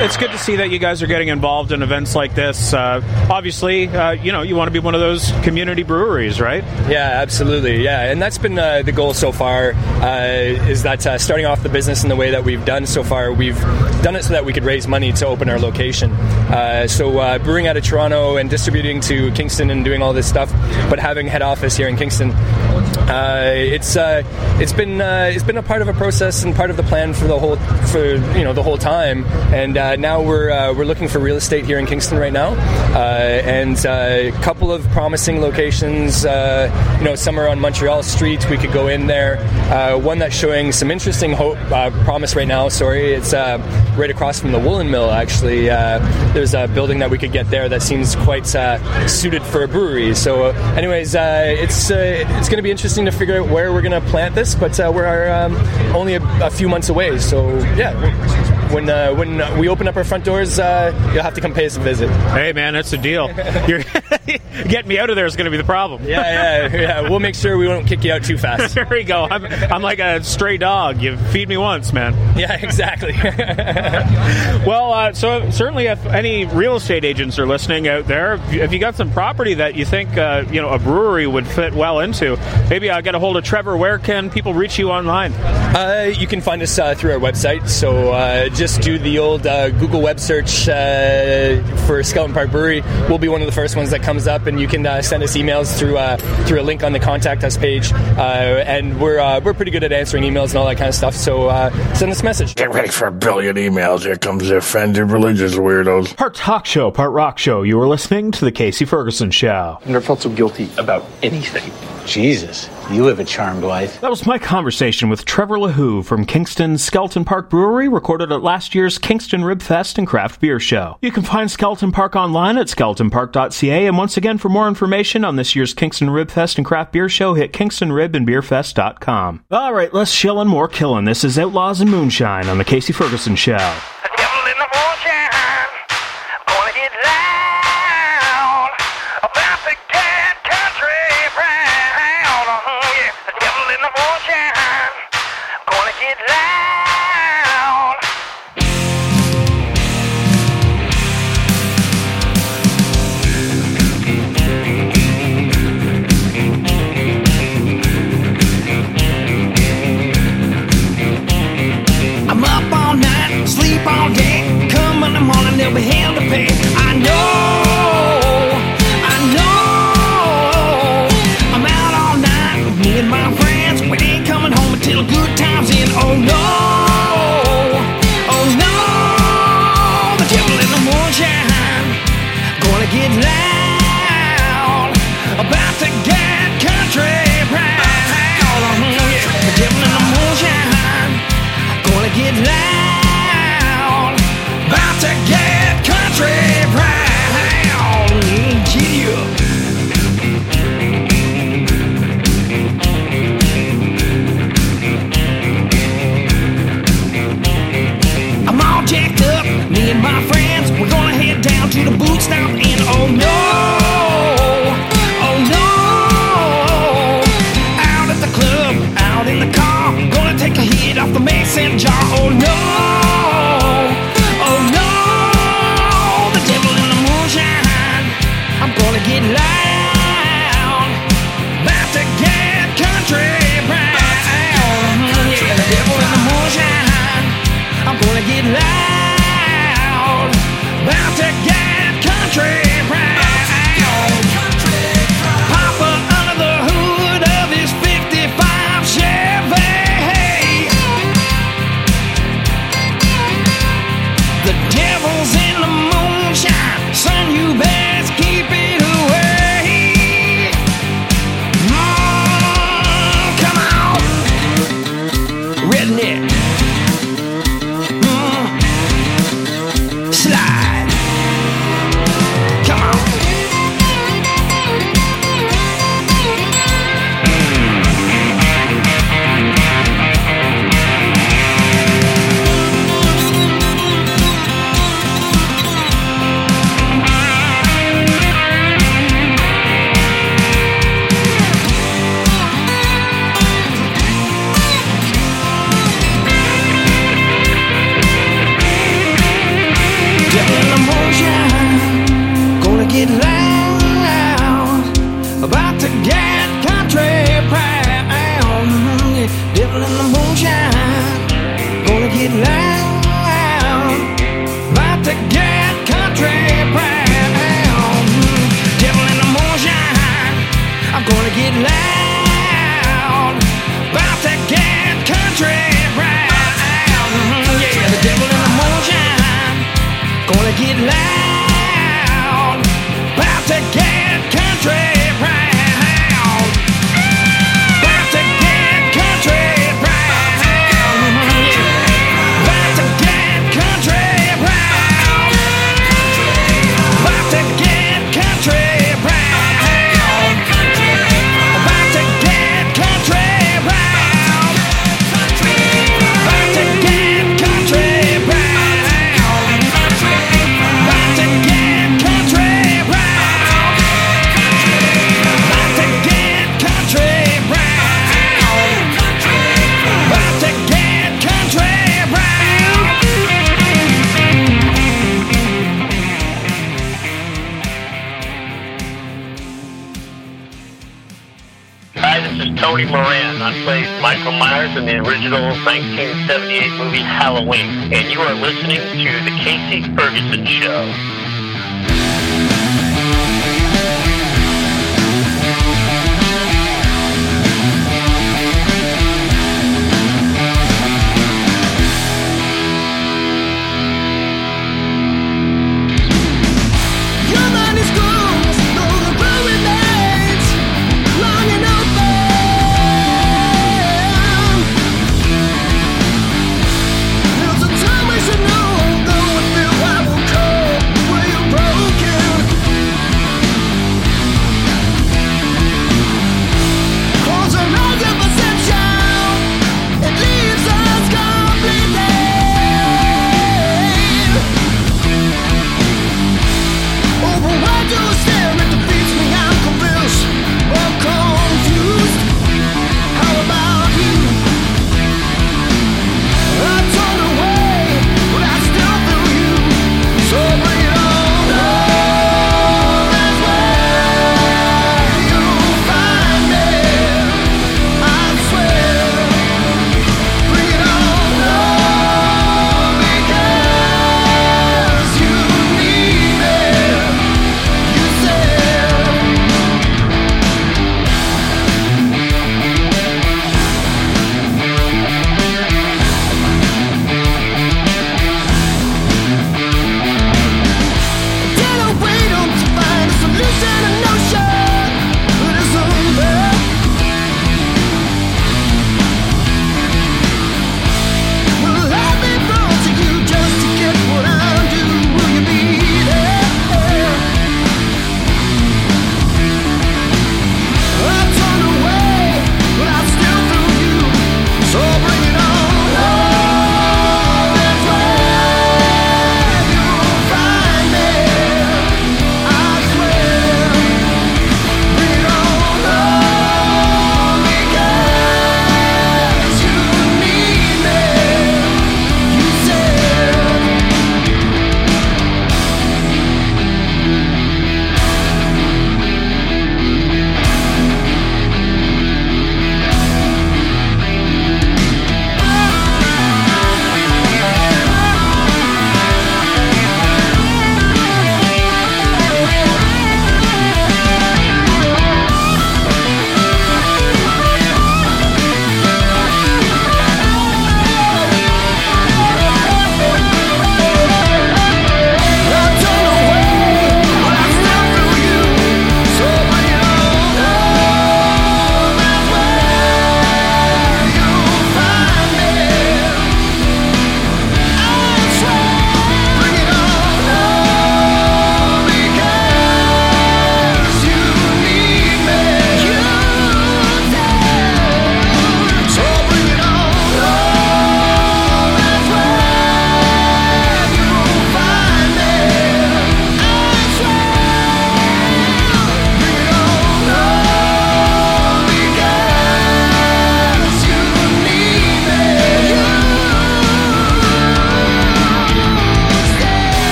It's good to see that you guys are getting involved in events like this. Uh, obviously, uh, you know you want to be one of those community breweries, right? Yeah, absolutely. Yeah, and that's been uh, the goal so far. Uh, is that uh, starting off the business in the way that we've done so far, we've done it so that we could raise money to open our location. So brewing out of Toronto and distributing to Kingston and doing all this stuff, but having head office here in Kingston. Uh, it's uh, it's been uh, it's been a part of a process and part of the plan for the whole for you know the whole time. And uh, now we're uh, we're looking for real estate here in Kingston right now, uh, and a couple of promising locations. Uh, you know, some are on Montreal Street. We could go in there. Uh, one that's showing some interesting hope uh, promise right now. Sorry, it's uh, right across from the woolen mill. Actually, uh, there's a building that we could get there that seems quite uh, suited for a brewery. So, uh, anyways, uh, it's uh, it's going to be interesting to figure out where we're going to plant this, but uh, we're um, only a, a few months away. So, yeah, when uh, when we open up our front doors, uh, you'll have to come pay us a visit. Hey, man, that's a deal. (laughs) You're (laughs) getting me out of there is going to be the problem. Yeah, yeah, yeah. We'll make sure we won't kick you out too fast. (laughs) there we go. I'm, I'm like a stray dog. You feed me once, man. Yeah, exactly. well, uh, so certainly, if any real estate agents are listening out there, if you- if you got some property that you think uh, you know a brewery would fit well into, maybe I'll get a hold of Trevor. Where can people reach you online? Uh, you can find us uh, through our website. So uh, just do the old uh, uh, Google web search uh, for Skeleton Park Brewery, we'll be one of the first ones that comes up, and you can uh, send us emails through uh, through a link on the contact us page. Uh, and we're uh, we're pretty good at answering emails and all that kind of stuff. So uh, send us a message. Get ready for a billion emails. Here comes the offended religious weirdos. Part talk show, part rock show. You were listening to the Kasey Ferguson Show. I've never felt so guilty about anything. Jesus, you live a charmed life. That was my conversation with Trevor LaHoo from Kingston Skeleton Park Brewery, recorded at last year's Kingston Rib Fest and Craft Beer Show. You can find Skeleton Park online at skeletonpark.ca, and once again, for more information on this year's Kingston Rib Fest and Craft Beer Show, hit kingstonribandbeerfest.com. All right, let's chill and more killing. This is Outlaws and Moonshine on the Kasey Ferguson Show.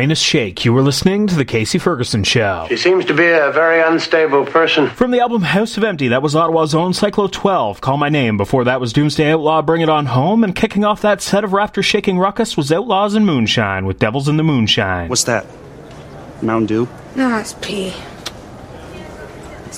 Quake and Uranus shake, you were listening to The Kasey Ferguson Show. She seems to be a very unstable person. From the album House of Empty, that was Ottawa's own Cyclo 12, Call My Name. Before that was Doomsday Outlaw, Bring It On Home. And kicking off that set of Rafter Shaking Ruckus was Outlaws and Moonshine with Devils in the Moonshine. What's that? Mountain Dew? No, it's pee.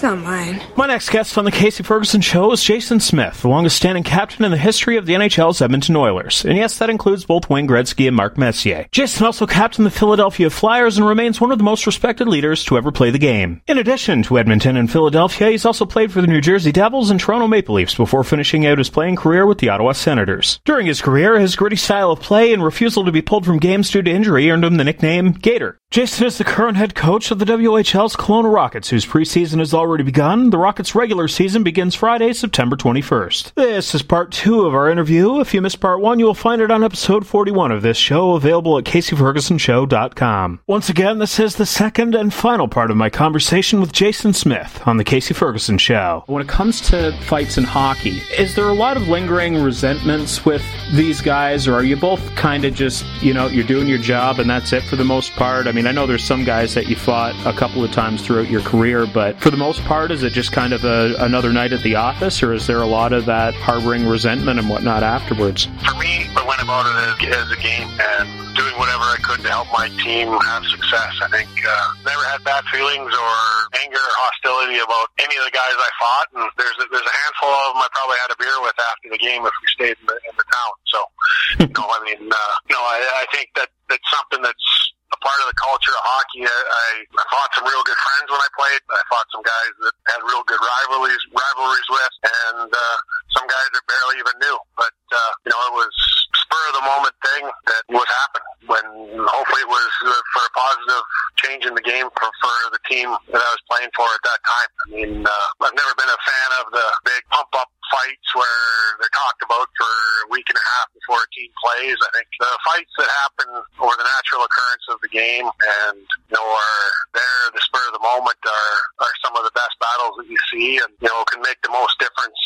Not mine. My next guest on the Kasey Ferguson Show is Jason Smith, the longest standing captain in the history of the NHL's Edmonton Oilers. And yes, that includes both Wayne Gretzky and Mark Messier. Jason also captained the Philadelphia Flyers and remains one of the most respected leaders to ever play the game. In addition to Edmonton and Philadelphia, he's also played for the New Jersey Devils and Toronto Maple Leafs before finishing out his playing career with the Ottawa Senators. During his career, his gritty style of play and refusal to be pulled from games due to injury earned him the nickname Gator. Jason is the current head coach of the WHL's Kelowna Rockets, whose preseason has already begun. The Rockets' regular season begins Friday, September 21st. This is part two of our interview. If you missed part one, you will find it on episode 41 of this show, available at KaseyFergusonShow.com. Once again, this is the second and final part of my conversation with Jason Smith on the Kasey Ferguson Show. When it comes to fights in hockey, is there a lot of lingering resentments with these guys, or are you both kind of just, you know, you're doing your job and that's it for the most part? I mean, I know there's some guys that you fought a couple of times throughout your career, but for the most part, is it just kind of a, another night at the office, or is there a lot of that harboring resentment and whatnot afterwards? For me, I went about it as, as a game and doing whatever I could to help my team have success. I think uh, never had bad feelings or anger or hostility about any of the guys I fought. And there's a, there's a handful of them I probably had a beer with after the game if we stayed in the, in the town. So, (laughs) you know, I mean, uh, no, I, I think that that's something that's a part of the culture of hockey. I, I, fought some real good friends when I played. I fought some guys that had real good rivalries rivalries with, and uh, some guys that barely even knew. But uh, you know, it was spur of the moment thing that was happening. When hopefully it was uh, for a positive change in the game for, for the team that I was playing for at that time. I mean, uh, I've never been a fan of the big pump up fights where they're talked about for a week and a half before a team plays. I think the fights that happen or the natural occurrence of the game and you know are there the spur of the moment are are some of the best battles that you see and you know can make the most difference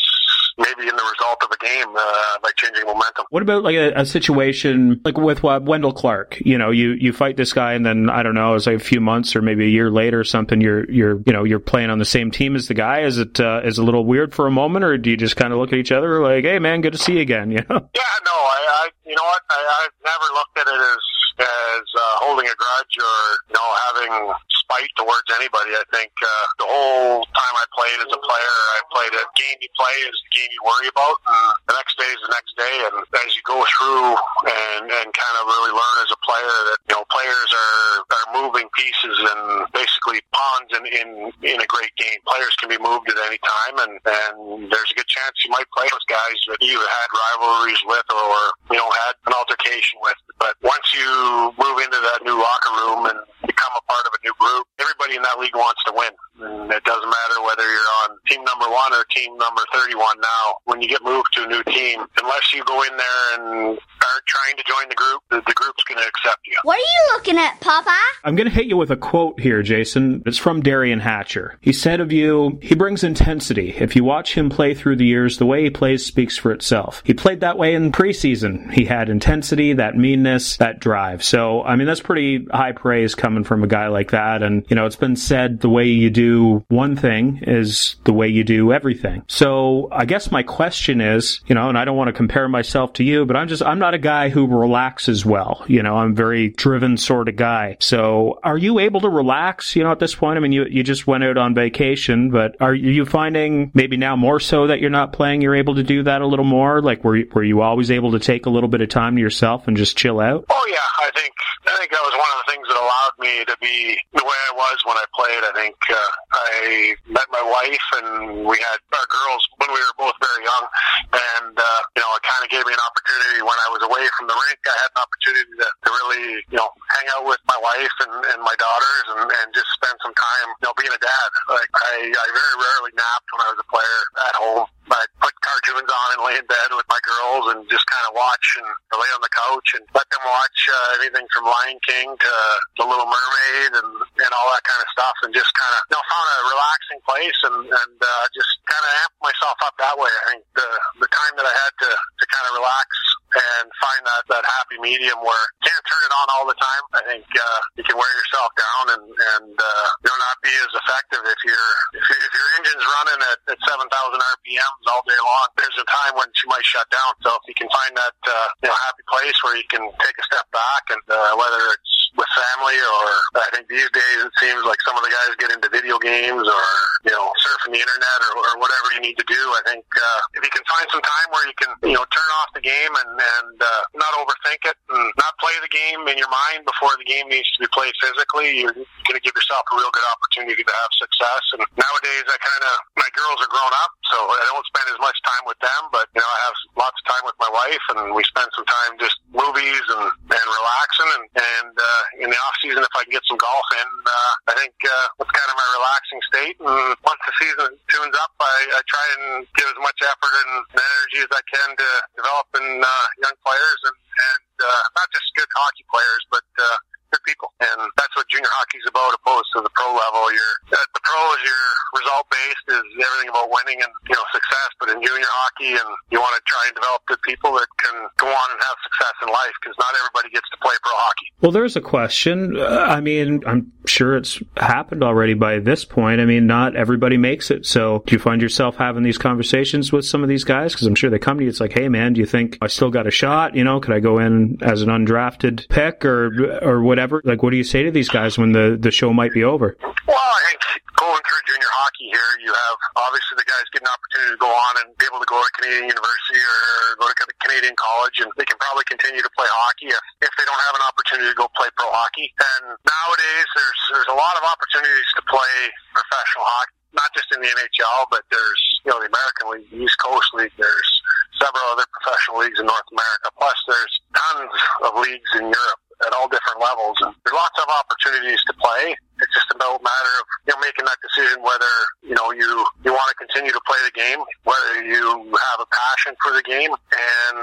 maybe in the result of a game uh, by changing momentum. What about like a, a situation like with uh, Wendel Clark? You know, you, you fight this guy, and then I don't know, it's like a few months or maybe a year later or something. You're you're you know you're playing on the same team as the guy. Is it uh, is it a little weird for a moment, or do you just kind of look at each other like, hey man, good to see you again? (laughs) You know? Yeah, no, I, I you know what, I, I've never looked at it as as uh, holding a grudge or you know having spite towards anybody. I think uh, the whole time I played as a player, I played a game you play is the game you worry about. And the next day is the next day, and as you go through and and kind of really learn as a player that you know players are are moving pieces and basically pawns in in in a great game. Players can be moved at any time, and and there's a good chance you might play with guys that you had rivalries with or you know had an altercation with. But once you move into that new locker room and become a part of a new group, everybody in that league wants to win. And it doesn't matter whether you're on team number one or team number 31 now. When you get moved to a new team, unless you go in there and are trying to join the group, the, the group's going to accept you. What are you looking at, Papa? I'm going to hit you with a quote here, Jason. It's from Derian Hatcher. He said of you, he brings intensity. If you watch him play through the years, the way he plays speaks for itself. He played that way in preseason. He had intensity, that meanness, that drive. So, I mean, that's pretty high praise coming from a guy like that. And, you know, it's been said the way you do one thing is the way you do everything. So I guess my question is, you know, and I don't want to compare myself to you, but I'm just, I'm not a guy who relaxes well. You know, I'm very driven sort of guy. So are you able to relax, you know, at this point? I mean, you, you just went out on vacation, but are you finding maybe now more so that you're not playing, you're able to do that a little more? Like, were you, were you always able to take a little bit of time to yourself and just chill out? Oh yeah, I think I think that was one of the things that allowed me to be the way I was when I played. I think uh, I met my wife and we had our girls when we were both very young, and uh, you know it kind of gave me an opportunity when I was away from the rink. I had an opportunity to, to really you know hang out with my wife and, and my daughters and, and just spend some time you know being a dad. Like I, I very rarely napped when I was a player at home. I put cartoons on and lay in bed with my girls and just kind of watch and lay on the couch and let them watch uh, anything from Lion King to The Little Mermaid and, and all that kind of stuff and just kind of you know found a relaxing place and and uh, just kind of amp myself up that way. I think the the time that I had to to kind of relax and find that that happy medium where you can't turn it on all the time, I think uh, you can wear yourself down and and uh, you'll not be as effective if you're if, you- if your engine's running at, at 7,000 RPMs all day long. There's a time when she might shut down. So if you can find that uh, you know happy place where you can take a step back and uh, whether it's with family or I think these days it seems like some of the guys get into video games or you know surfing the internet or, or whatever you need to do. I think uh, if you can find some time where you can you know turn off the game and and uh, not overthink it and not play the game in your mind before the game needs to be played physically, you're going to give yourself a real good opportunity to have success. And nowadays, I kind of my girls are grown up, so I don't spend as much time with them, but you know I have lots of time with my wife, and we spend some time just movies and and relaxing and and uh, in the off season if I can get some golf in, uh, I think uh, that's kind of my relaxing state. And once the season tunes up, I, I try and give as much effort and energy as I can to developing uh, young players and and uh, not just good hockey players, but uh, good people. And that's what junior hockey's about, opposed to the pro level. You're at the pros, you're result based, is everything about winning and you know success. But in junior hockey, and you want to try and develop good people that can go on and have success in life, because not everybody gets to play pro hockey. Well, there's a question. Uh, I mean, I'm sure it's happened already by this point. I mean, not everybody makes it. So, do you find yourself having these conversations with some of these guys? Because I'm sure they come to you. It's like, hey, man, do you think I still got a shot? You know, could I go in as an undrafted pick or or whatever? Like, what do you say to these guys when the the show might be over? Well, I think going through junior hockey here, you have obviously the guys get an opportunity to go on and be able to go to Canadian University or go to Canadian college, and they can probably continue to play hockey if, if they don't have an opportunity to go play pro hockey. And nowadays, there's there's a lot of opportunities to play professional hockey, not just in the NHL, but there's you know the American League, the East Coast League. There's several other professional leagues in North America. Plus, there's tons of leagues in Europe at all different levels, and there's lots of opportunities to play. It's just about a matter of you know making that decision whether you know you you want to continue to play the game, whether you have a passion for the game, and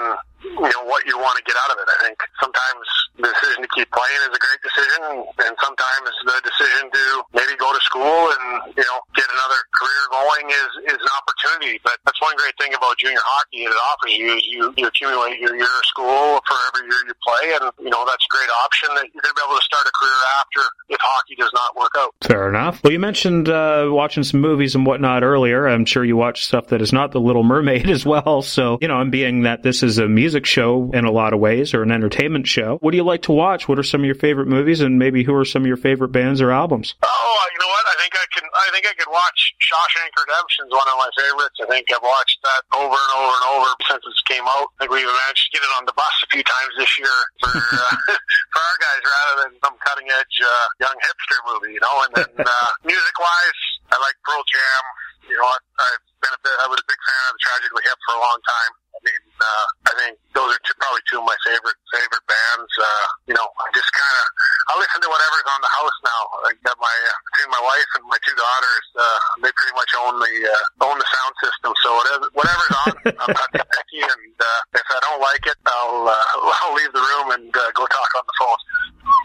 you know what you want to get out of it. I think sometimes the decision to keep playing is a great decision, and sometimes the decision to maybe go to school and you know get another career going is is an opportunity. But that's one great thing about junior hockey that it offers you is you you accumulate your year of school for every year you play, and you know that's a great option that you're going to be able to start a career after if hockey does not work out. Fair enough. Well, you mentioned uh, watching some movies and whatnot earlier. I'm sure you watch stuff that is not The Little Mermaid (laughs) as well. So, you know, and being that this is a music show in a lot of ways or an entertainment show, what do you like to watch? What are some of your favorite movies and maybe who are some of your favorite bands or albums? Oh, you know what? I think I can. I think I could watch Shawshank Redemption. is one of my favorites. I think I've watched that over and over and over since it came out. I think we even managed to get it on the bus a few times this year for uh, (laughs) for our guys rather than some cutting edge uh, young hipster movie. You know. And then (laughs) uh, music wise, I like Pearl Jam. You know, what? I've been a bit. I was a big fan of the Tragically Hip for a long time. I mean, uh, I think those are two, probably two of my favorite favorite bands. Uh, you know, I just kind of I listen to whatever's on the house now. I got my uh, between my wife and my two daughters. Uh, they pretty much own the uh, own the sound system. So whatever whatever's on, (laughs) I'm not picky. And uh, if I don't like it, I'll uh, (laughs) I'll leave the room and uh, go talk on the phone.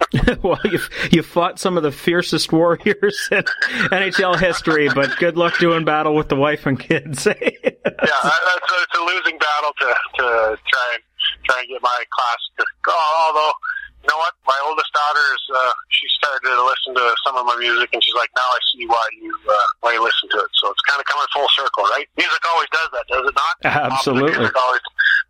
(laughs) well, you've, you fought some of the fiercest warriors in (laughs) NHL history, but good luck doing battle with the wife and kids. (laughs) yeah, that's a, it's a losing battle to to try and try and get my class to go. Although, you know what, my oldest daughter is uh, she started to listen to some of my music, and she's like, now I see why you uh, why you listen to it. So it's kind of coming full circle, right? Music always does that, does it not? Absolutely. The, music always,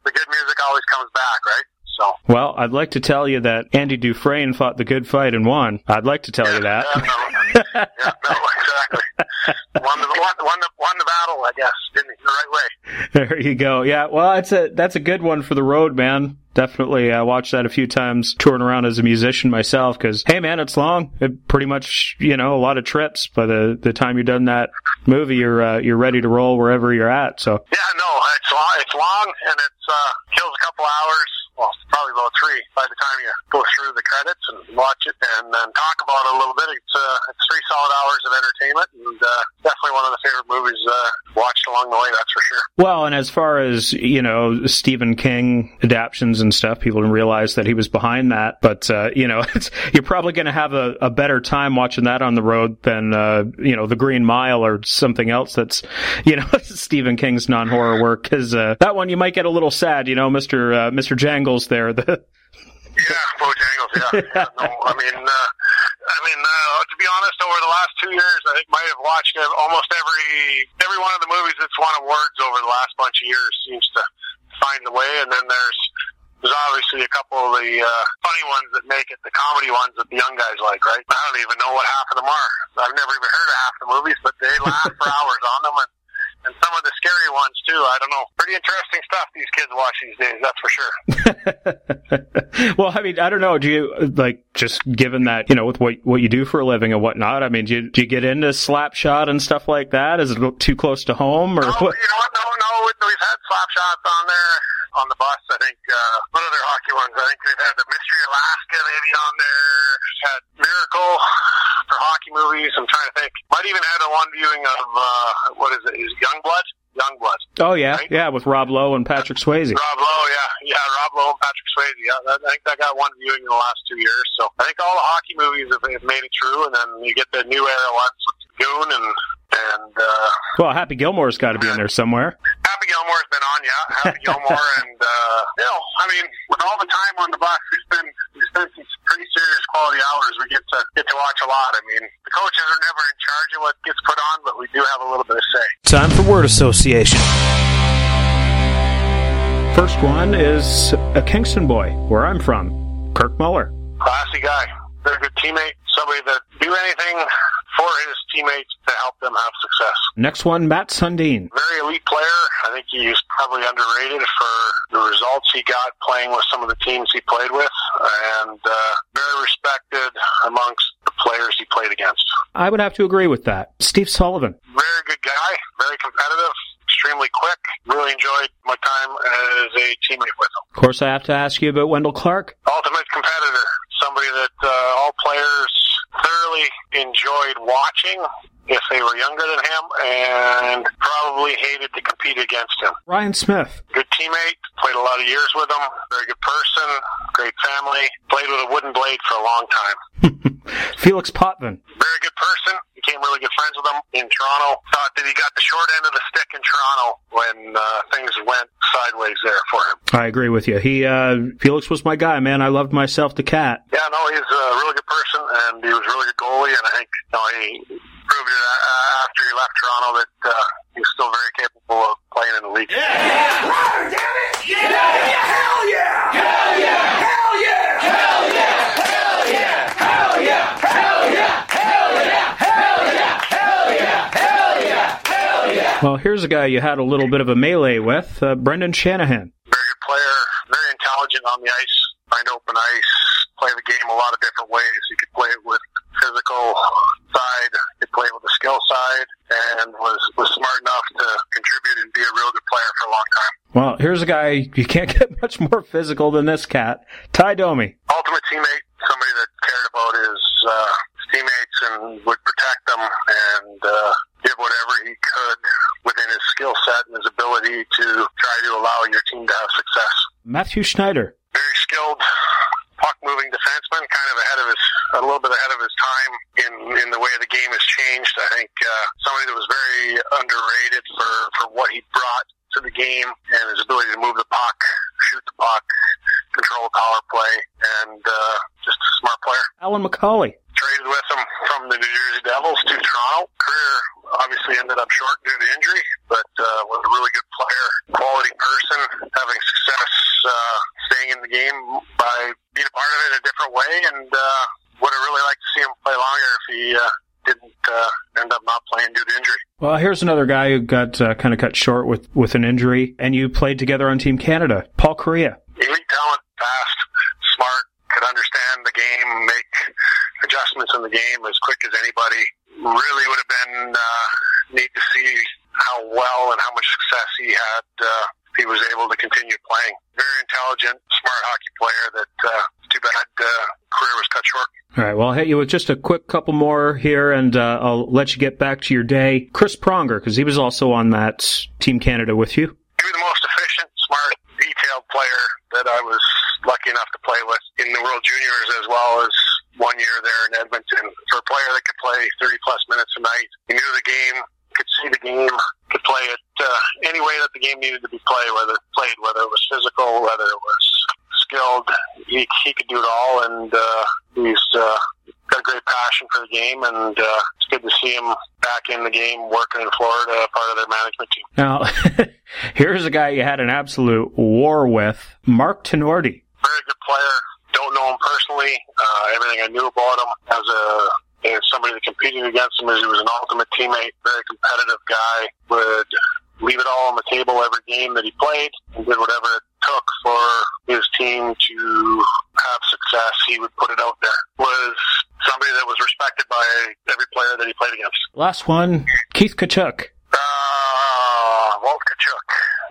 the good music always comes back, right? So. Well, I'd like to tell you that Andy Dufresne fought the good fight and won. I'd like to tell you that. Yeah, no, yeah, no, exactly. (laughs) won, the, won, won, the, won the battle, I guess, didn't he? The right way. There you go. Yeah, well, it's a that's a good one for the road, man. Definitely, I watched that a few times touring around as a musician myself. Because hey, man, it's long. It pretty much, you know, a lot of trips. By the the time you're done that movie, you're uh, you're ready to roll wherever you're at. So yeah, no, it's long. It's long, and it's uh, kills a couple hours. Well, probably about three by the time you go through the credits and watch it and then talk about it a little bit. It's uh, it's three solid hours of entertainment, and uh, definitely one of the favorite movies uh, watched along the way. That's for sure. Well, and as far as you know, Stephen King adaptions and stuff, people didn't realize that he was behind that. But uh, you know, (laughs) you're probably going to have a, a better time watching that on the road than uh, you know, The Green Mile or something else that's you know (laughs) Stephen King's non horror work. Because uh, that one you might get a little sad. You know, Mister uh, Mister Jangles there. The Yeah, Bojangles. Yeah. (laughs) yeah no, I mean, uh, I mean, uh, to be honest, over the last two years, I think might have watched almost every every one of the movies that's won awards over the last bunch of years. Seems to find the way, and then there's there's obviously a couple of the uh, funny ones that make it, the comedy ones that the young guys like, right? I don't even know what half of them are. I've never even heard of half the movies, but they laugh for (laughs) hours on them, and and some of the scary ones too. I don't know. Pretty interesting stuff these kids watch these days. That's for sure. (laughs) well, I mean, I don't know. Do you like just given that you know with what what you do for a living and whatnot? I mean, do you, do you get into slapshot and stuff like that? Is it too close to home or no, what? you know? No, no. We've had slap shots on there on the bus. I think uh, what other hockey ones? I think we've had the Mystery Alaska maybe on there. Had Miracle for hockey movies. I'm trying to think. Might even had a one viewing of uh, what is it? Is Youngblood? Youngblood. Oh yeah, yeah, with Rob Lowe and Patrick Swayze. Rob Lowe, yeah, yeah, Rob Lowe and Patrick Swayze. Yeah, I think that got one viewing in the last two years. So I think all the hockey movies have, have made it true, and then you get the new era ones with Goon and and uh, Well, Happy Gilmore's got to be in there somewhere. Happy Gilmore's been on, yeah, Happy (laughs) Gilmore, and uh, you know, I mean, with all the time on the bus, we spend we spend some pretty serious quality hours. We get to get to watch a lot. I mean, the coaches are never in charge of what gets put on, but we do have a little bit of say. Time for word association. First one is a Kingston boy, where I'm from, Kirk Muller. Classy guy, very good teammate, somebody that do anything for his teammates to help them have success. Next one, Mats Sundin. Very elite player. I think he's probably underrated for the results he got playing with some of the teams he played with, and uh, very respected amongst the players he played against. I would have to agree with that. Steve Sullivan. Very good guy, very competitive, extremely quick. Really enjoyed my time as a teammate with him. Of course, I have to ask you about Wendel Clark. Ultimate competitor, somebody that uh, all players thoroughly enjoyed watching if they were younger than him and probably hated to compete against him. Ryan Smyth. Good teammate, played a lot of years with him, very good person, great family, played with a wooden blade for a long time. (laughs) Felix Potvin. Very good person, became really good friends with him in Toronto. Thought that he got the short end of the stick in Toronto when uh, things went sideways there for him. I agree with you. He uh, Felix was my guy, man. I loved myself the cat. Yeah, no, he's a really good person, and he was a really good goalie, and I think you know, he proved it uh, after he left Toronto that uh, he's still very capable of playing in the league. Yeah! Damn it! Yeah! Hell yeah! Hell yeah! Hell yeah! Hell yeah! Hell yeah! Hell yeah! Hell yeah! Hell yeah! Hell yeah! Hell yeah! Hell yeah! Well, here's a guy you had a little bit of a melee with, uh, Brendan Shanahan. Very good player, very intelligent on the ice, find open ice, play the game a lot of different ways. You could play it with physical side, you could play it with the skill side, and was was smart enough to contribute and be a real good player for a long time. Well, here's a guy you can't (laughs) get much more physical than this cat, Tie Domi. Ultimate teammate, somebody that cared about his, uh, teammates and would protect them and uh, did whatever he could within his skill set and his ability to try to allow your team to have success. Mathieu Schneider. Very skilled puck moving defenseman, kind of ahead of his, a little bit ahead of his time in in the way the game has changed. I think uh, somebody that was very underrated for for what he brought to the game and his ability to move the puck, shoot the puck, control collar play, and uh, just a smart player. Alyn McCauley. Traded with him from the New Jersey Devils to Toronto. Career obviously ended up short due to injury, but uh, was a really good player, quality person, having success uh, staying in the game by being a part of it a different way, and uh, would have really liked to see him play longer if he uh, didn't uh, end up not playing due to injury. Well, here's another guy who got uh, kind of cut short with, with an injury, and you played together on Team Canada, Paul Kariya. Elite talent, fast, smart, could understand the game, make adjustments in the game as quick as anybody. Really would have been uh, neat to see how well and how much success he had. Uh, he was able to continue playing. Very intelligent, smart hockey player. That uh, too bad uh, career was cut short. All right, well, I'll hit you with just a quick couple more here, and uh, I'll let you get back to your day. Chris Pronger, because he was also on that Team Canada with you. Maybe the most efficient, smart, detailed player that I was lucky enough to play with in the World Juniors as well as one year there in Edmonton. For a player that could play 30 plus minutes a night, he knew the game, could see the game, could play it uh, any way that the game needed to be played, whether played, whether it was physical, whether it was skilled. He he could do it all, and uh, he's uh, got a great passion for the game, and uh, it's good to see him back in the game, working in Florida, part of their management team. Now, (laughs) here's a guy you had an absolute war with, Mark Tinordi. Very good player. Don't know him personally. Uh, everything I knew about him as a as somebody that competed against him is he was an ultimate teammate, very competitive guy, would leave it all on the table every game that he played and did whatever it took for his team to have success. He would put it out there. Was somebody that was respected by every player that he played against. Last one, Keith Tkachuk. Uh, Walt Tkachuk,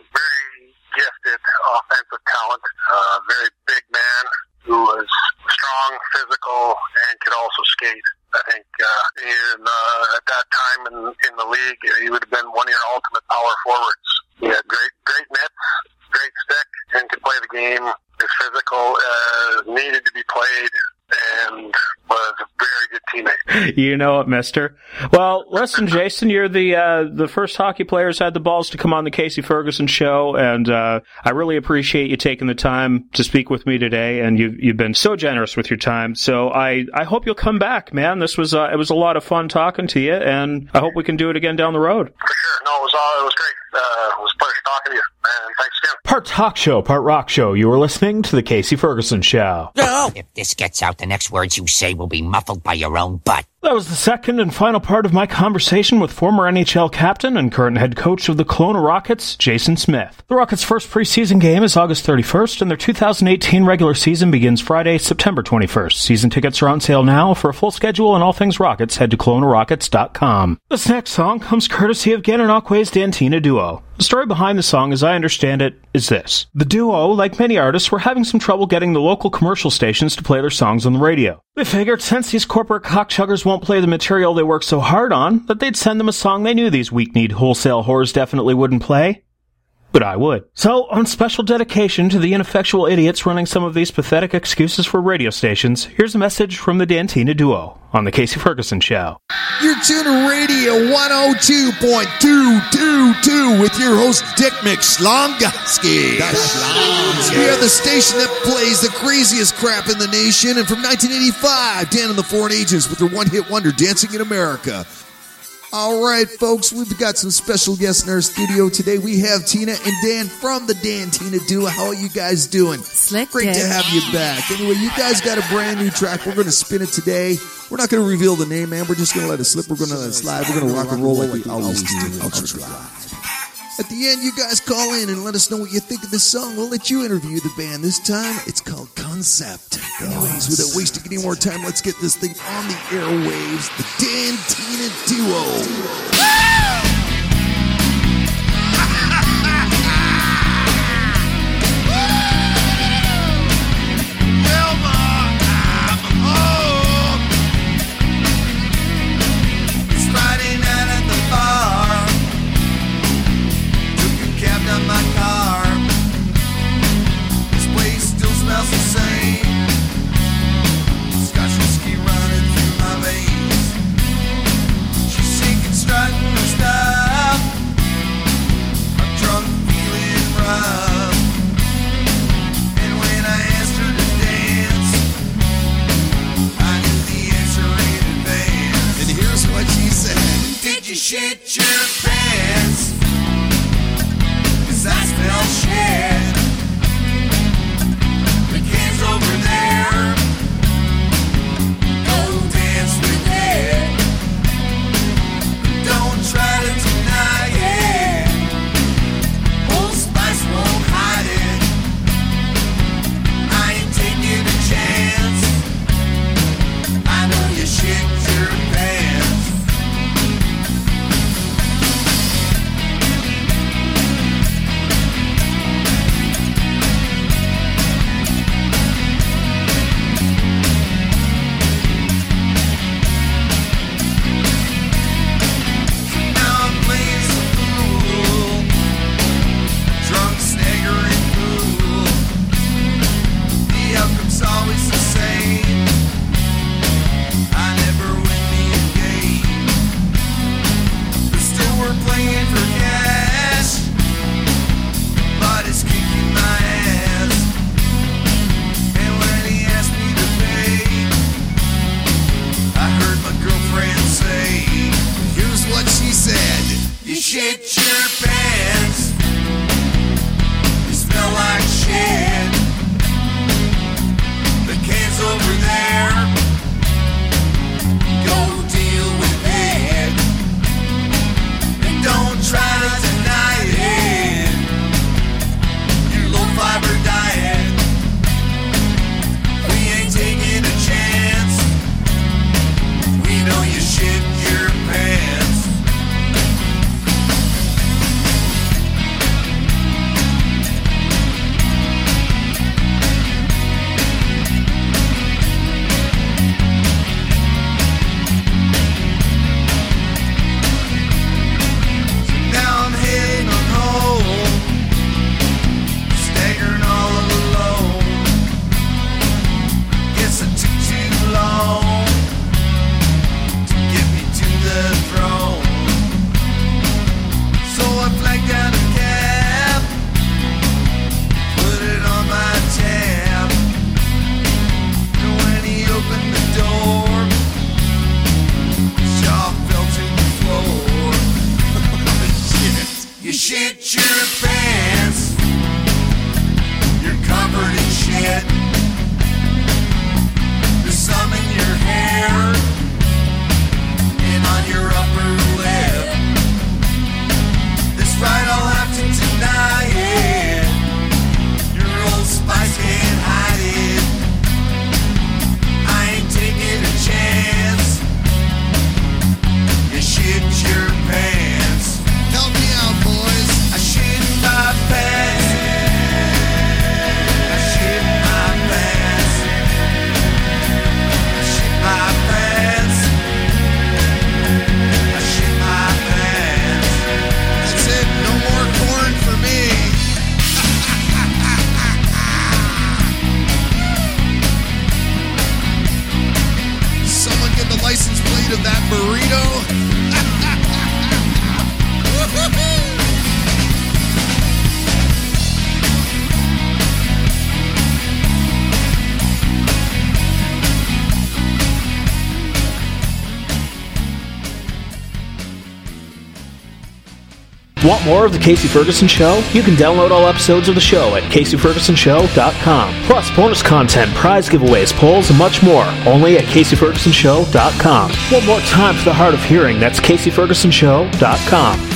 very gifted offensive talent, uh, very big man who was strong, physical, and could also skate. I think uh, in, uh, at that time in, in the league, he would have been one of your ultimate power forwards. He had great, great mitts, great stick, and could play the game as physical as needed to be played, and was a very good teammate. (laughs) You know it, mister. Well, listen, (laughs) Jason, you're the uh, the first hockey players had the balls to come on the Kasey Ferguson show, and uh, I really appreciate you taking the time to speak with me today. And you've you've been so generous with your time. So I I hope you'll come back, man. This was uh, it was a lot of fun talking to you, and I hope we can do it again down the road. For sure. No, it was all. It was great. Uh, it was a pleasure talking to you, and thanks again. Part talk show, part rock show. You are listening to the Kasey Ferguson show. If this gets out, the next words you say will be muffled by your own butt. That was the second and final part of my conversation with former NHL captain and current head coach of the Kelowna Rockets, Jason Smith. The Rockets' first preseason game is August 31st, and their 2018 regular season begins Friday, September 21st. Season tickets are on sale now. For a full schedule and all things Rockets, head to KelownaRockets.com. This next song comes courtesy of Gananoque's Dantina Duo. The story behind the song, as I understand it, is this. The duo, like many artists, were having some trouble getting the local commercial stations to play their songs on the radio. They figured since these corporate cockchuggers won't play the material they work so hard on, that they'd send them a song they knew these weak-kneed wholesale whores definitely wouldn't play. But I would. So, on special dedication to the ineffectual idiots running some of these pathetic excuses for radio stations, here's a message from the Dantina Duo on The Kasey Ferguson Show. You're tuned to radio 102.222 with your host Dick McSlongoski. We are the station that plays the craziest crap in the nation, and from 1985, Dan and the Foreign Agents with their one-hit wonder, "Dancing in America." All right, folks, we've got some special guests in our studio today. We have Tina and Dan from the Dan Tina Duo. How are you guys doing? Slick. Great to have you back. Anyway, you guys got a brand new track. We're going to spin it today. We're not going to reveal the name, man. We're just going to let it slip. We're going to let it slide. We're going to rock and roll like we always do. Ultra At the end, you guys call in and let us know what you think of this song. We'll let you interview the band. This time, it's called Concept. Anyways, without wasting any more time, let's get this thing on the airwaves. The Dan Tina Duo. Did you more of The Kasey Ferguson Show? You can download all episodes of the show at KaseyFergusonShow.com. Plus, bonus content, prize giveaways, polls, and much more, only at KaseyFergusonShow.com. One more time for the hard of hearing, that's KaseyFergusonShow.com.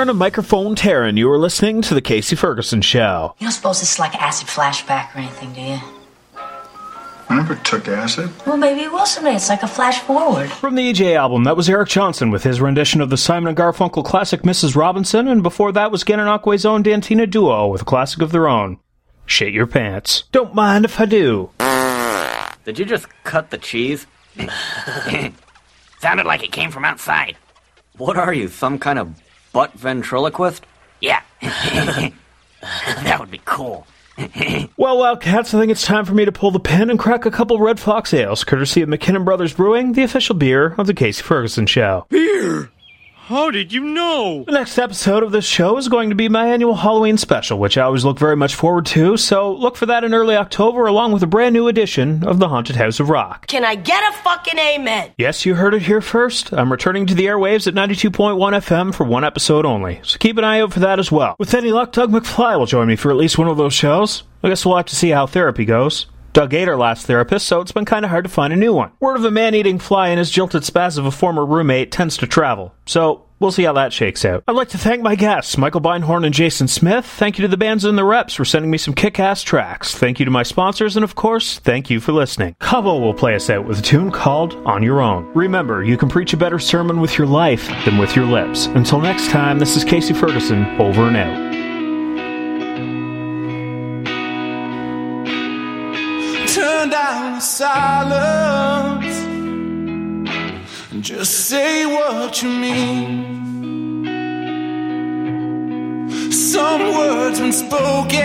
return of Microphone Terran. You are listening to The Kasey Ferguson Show. You don't suppose this is like acid flashback or anything, do you? I never took acid. Well, maybe it will someday. It's like a flash forward. From the EJ album, that was Eric Johnson with his rendition of the Simon and Garfunkel classic Mrs. Robinson, and before that was Gannon Gananoque's own Dantina Duo with a classic of their own. Shit your pants. Don't mind if I do. Did you just cut the cheese? (laughs) (laughs) Sounded like it came from outside. What are you, some kind of butt ventriloquist? Yeah. (laughs) that would be cool. (laughs) Well, Wildcats, I think it's time for me to pull the pin and crack a couple Red Fox ales, courtesy of McKinnon Brothers Brewing, the official beer of the Kasey Ferguson Show. Beer? How did you know? The next episode of this show is going to be my annual Halloween special, which I always look very much forward to, so look for that in early October along with a brand new edition of The Haunted House of Rock. Can I get a fucking amen? Yes, you heard it here first. I'm returning to the airwaves at 92.1 FM for one episode only, so keep an eye out for that as well. With any luck, Doug McFly will join me for at least one of those shows. I guess we'll have to see how therapy goes. Doug ate our last therapist, so it's been kind of hard to find a new one. Word of a man eating fly and his jilted spaz of a former roommate tends to travel, so we'll see how that shakes out. I'd like to thank my guests, Michael Beinhorn and Jason Smith. Thank you to the bands and the reps for sending me some kick ass tracks. Thank you to my sponsors, and of course, thank you for listening. Cabo will play us out with a tune called On Your Own. Remember, you can preach a better sermon with your life than with your lips. Until next time, this is Kasey Ferguson, over and out. Silence and just say what you mean. Some words, when spoken,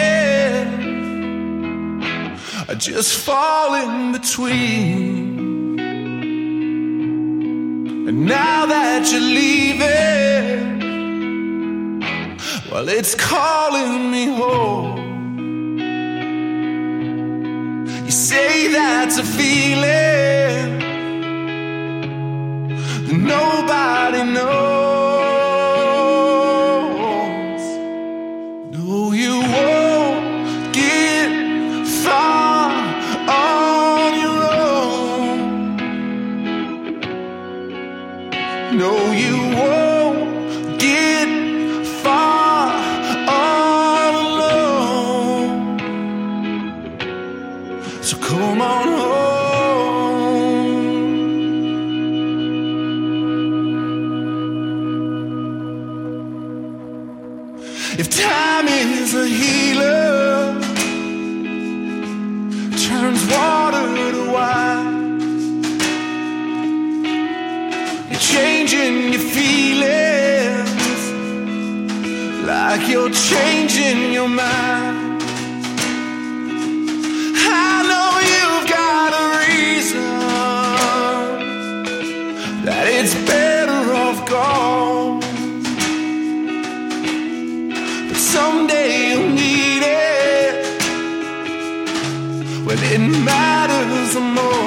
are just fall in between. And now that you're leaving, well, it's calling me home. You say that's a feeling that nobody knows. Your mind. I know you've got a reason that it's better off gone. But someday you'll need it when it matters the most.